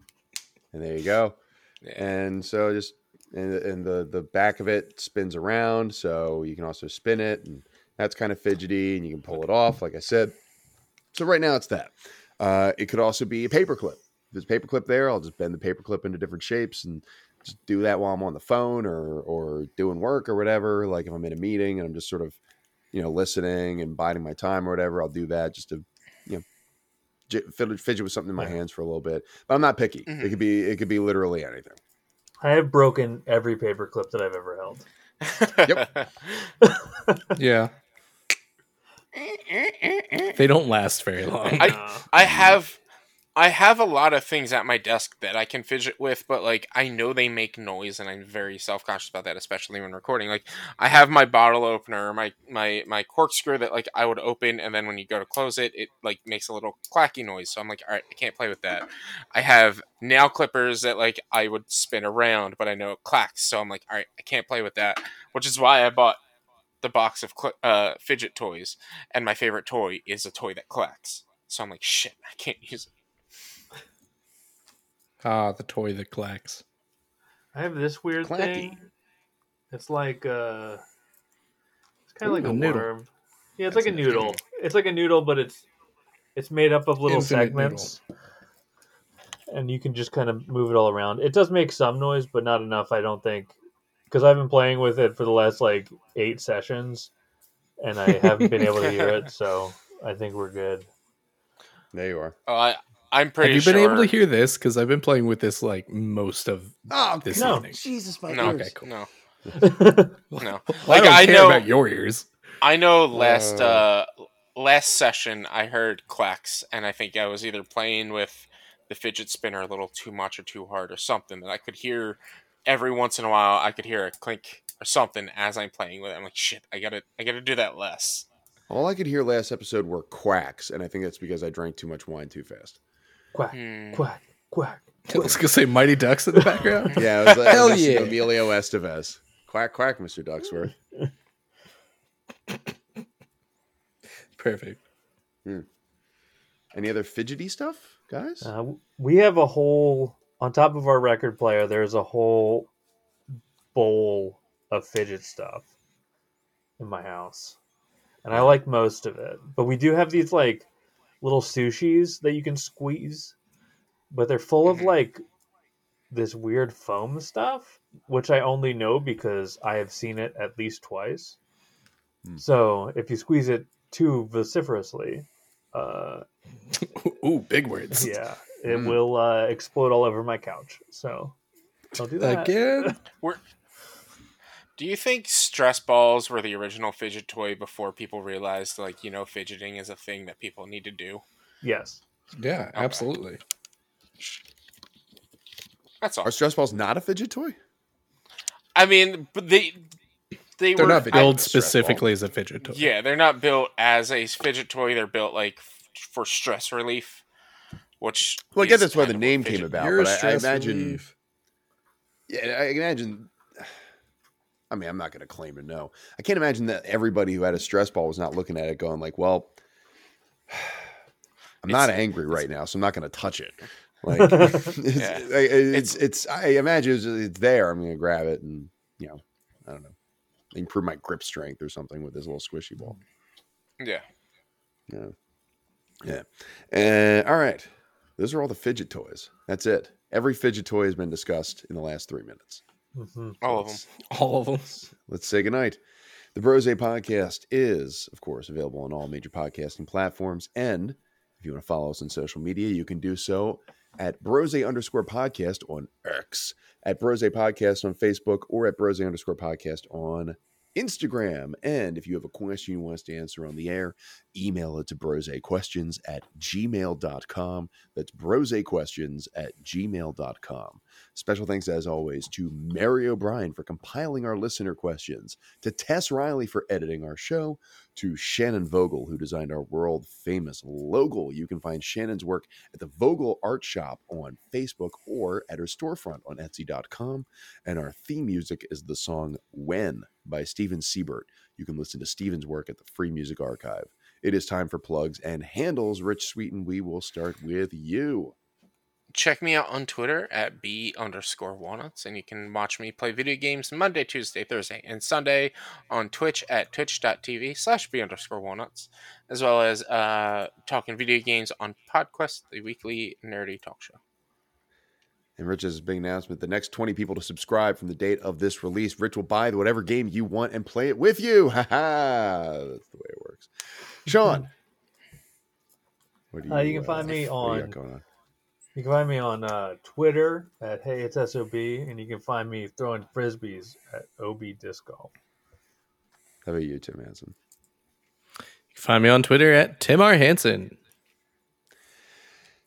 Speaker 1: and there you go.
Speaker 3: Yeah.
Speaker 1: And so just and, and the the back of it spins around, so you can also spin it, and that's kind of fidgety, and you can pull it off, like I said. So right now it's that. Uh, it could also be a paperclip. If there's a paperclip there, I'll just bend the paperclip into different shapes and just do that while I'm on the phone or or doing work or whatever. Like if I'm in a meeting and I'm just sort of, you know, listening and biding my time or whatever, I'll do that just to, you know, j- fidget, fidget with something in my
Speaker 4: Yeah.
Speaker 1: hands for a little bit. But I'm not picky.
Speaker 3: Mhm.
Speaker 1: It could be it could be literally anything.
Speaker 4: I have broken every paperclip that I've ever held. Yep.
Speaker 2: yeah. They don't last very long.
Speaker 3: I- I have I have a lot of things at my desk that I can fidget with, but like I know they make noise and I'm very self conscious about that, especially when recording. Like I have my bottle opener, my my my corkscrew that like I would open and then when you go to close it, it like makes a little clacky noise. So I'm like, all right, I can't play with that. I have nail clippers that like I would spin around, but I know it clacks. So I'm like, all right, I can't play with that. Which is why I bought the box of cl- uh, fidget toys, and my favorite toy is a toy that clacks. So I'm like, shit, I can't use it.
Speaker 2: Ah, the toy that clacks.
Speaker 4: I have this weird
Speaker 1: Clacky.
Speaker 4: thing. It's like uh it's kind of like a
Speaker 2: a noodle.
Speaker 4: worm. Yeah, it's
Speaker 1: That's
Speaker 4: like a
Speaker 1: interesting.
Speaker 4: noodle. It's like a noodle, but it's it's made up of little
Speaker 2: Infinite
Speaker 4: segments, and you can just kind of move it all around. It does make some noise, but not enough, I don't think, because I've been playing with it for the last like eight sessions, and I haven't been able to hear it. So I think we're good.
Speaker 1: There you are.
Speaker 3: Oh, I, I'm pretty sure.
Speaker 2: Have you been
Speaker 3: sure.
Speaker 2: able to hear this? Because I've been playing with this like most of
Speaker 1: Oh
Speaker 2: this
Speaker 4: No.
Speaker 2: evening.
Speaker 1: Jesus, my
Speaker 3: No,
Speaker 1: ears.
Speaker 2: Okay, cool.
Speaker 3: no,
Speaker 2: Well,
Speaker 3: no.
Speaker 2: I
Speaker 3: Like
Speaker 2: don't
Speaker 3: I
Speaker 2: care
Speaker 3: know,
Speaker 2: about your ears.
Speaker 3: I know. Last
Speaker 1: Uh.
Speaker 3: uh, last session, I heard clacks, and I think I was either playing with the fidget spinner a little too much or too hard or something that I could hear every once in a while. I could hear a clink or something as I'm playing with it. I'm like, shit, I gotta, I gotta do that less.
Speaker 1: All I could hear last episode were quacks, and I think that's because I drank too much wine too fast.
Speaker 4: Quack,
Speaker 3: Hmm.
Speaker 4: quack, quack.
Speaker 2: I was gonna say Mighty Ducks in the background.
Speaker 1: Yeah, it was, like,
Speaker 2: Hell
Speaker 1: I was
Speaker 2: yeah.
Speaker 1: Emilio Estevez. Quack, quack, Mr. Ducksworth.
Speaker 2: Perfect.
Speaker 1: Any other fidgety stuff, guys?
Speaker 4: Uh, we have a whole on top of our record player. There's a whole bowl of fidget stuff in my house, and I like most of it. But we do have these like little sushis that you can squeeze, but they're full of
Speaker 3: Mhm.
Speaker 4: like this weird foam stuff, which I only know because I have seen it at least twice. So if you squeeze it too vociferously, uh,
Speaker 2: Ooh, big words.
Speaker 4: yeah, it
Speaker 1: Mm.
Speaker 4: will uh, explode all over my couch. So don't do that.
Speaker 2: Again?
Speaker 3: Do you think stress balls were the original fidget toy before people realized, like, you know, fidgeting is a thing that people need to do?
Speaker 4: Yes.
Speaker 2: Yeah, absolutely.
Speaker 3: That's all.
Speaker 1: Are stress balls not a fidget toy?
Speaker 3: I mean, but they they
Speaker 2: They're
Speaker 3: were
Speaker 2: not built specifically as a fidget toy.
Speaker 3: Yeah, they're not built as a fidget toy. They're built like f- for stress relief, which
Speaker 1: Well, I guess that's why the name came about.
Speaker 2: You're
Speaker 1: but I, I imagine,
Speaker 2: relief.
Speaker 1: yeah, I imagine. I mean, I'm not going to claim to know. I can't imagine that everybody who had a stress ball was not looking at it, going like, "Well, I'm not angry right now, so I'm not going to touch it." Like, it's,
Speaker 3: Yeah.
Speaker 1: I- it's, it's, I imagine it's, it's there. I'm going to grab it, and you know, I don't know, improve my grip strength or something with this little squishy ball.
Speaker 3: Yeah,
Speaker 1: Yeah. Yeah. And all right. Those are all the fidget toys. That's it. Every fidget toy has been discussed in the last three minutes.
Speaker 4: Hmm
Speaker 3: all of them.
Speaker 2: All of them.
Speaker 1: Let's say goodnight. The Brose podcast is, of course, available on all major podcasting platforms. And if you want to follow us on social media, you can do so at Brose underscore podcast on X, at Brose podcast on Facebook, or at Brose underscore podcast on Instagram. And if you have a question you want us to answer on the air, email it to brosequestions at gmail.com. That's brosequestions at gmail.com. Special thanks, as always, to Mary O'Brien for compiling our listener questions, to Tess Riley for editing our show, to Shannon Vogel, who designed our world famous logo. You can find Shannon's work at the Vogel Art Shop on Facebook or at her storefront on Etsy.com. And our theme music is the song When by Steven Siebert. You can listen to Steven's work at the Free Music Archive. It is time for plugs and handles. Rich Sweeten, we will start with you.
Speaker 3: Check me out on Twitter at b underscore walnuts, and you can watch me play video games Monday, Tuesday, Thursday, and Sunday on Twitch at twitch.tv slash b underscore walnuts, as well as uh, talking video games on PodQuest, the weekly nerdy talk show.
Speaker 1: And Rich's big announcement the next 20 people to subscribe from the date of this release, Rich will buy whatever game you want and play it with you. Ha ha. That's the way it works. Sean. What do
Speaker 4: Uh, you can find me
Speaker 1: what do you
Speaker 4: on-
Speaker 1: going on?
Speaker 4: You can find me on uh, Twitter at Hey It's Sob, and you can find me throwing frisbees at Ob Disc Golf.
Speaker 1: How about you, Tim Hansen?
Speaker 2: You can find me on Twitter at Tim R. Hansen.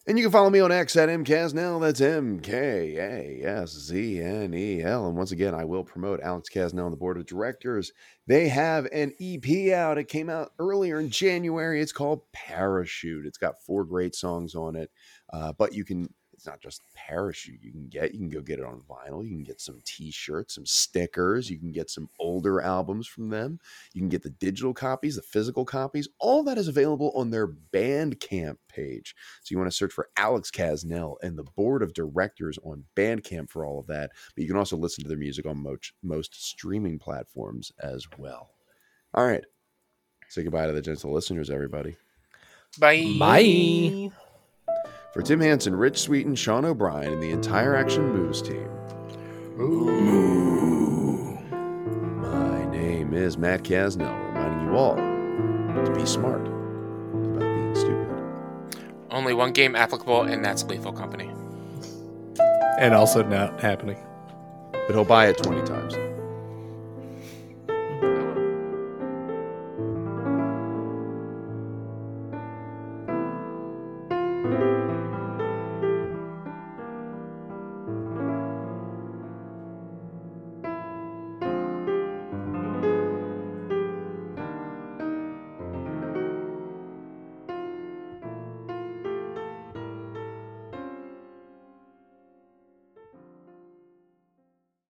Speaker 1: And you can follow me on X at MKasznel. That's M K A S Z N E L. And once again, I will promote Alex Kasznel on the board of directors. They have an EP out. It came out earlier in January. It's called Parachute. It's got four great songs on it. Uh, but you can, it's not just Parachute you can get. You can go get it on vinyl. You can get some t shirts, some stickers. You can get some older albums from them. You can get the digital copies, the physical copies. All that is available on their Bandcamp page. So you want to search for Alex Kasznel and the board of directors on Bandcamp for all of that. But you can also listen to their music on most, most streaming platforms as well. All right. Say goodbye to the gentle listeners, everybody.
Speaker 3: Bye.
Speaker 2: Bye.
Speaker 1: For Tim Hansen, Rich Sweeten, Sean O'Brien, and the entire Action Moves team, Ooh. my name is Matt Kasznel, reminding you all to be smart about being stupid.
Speaker 3: Only one game applicable, and that's Lethal Company.
Speaker 2: And also not happening.
Speaker 1: But he'll buy it 20 times.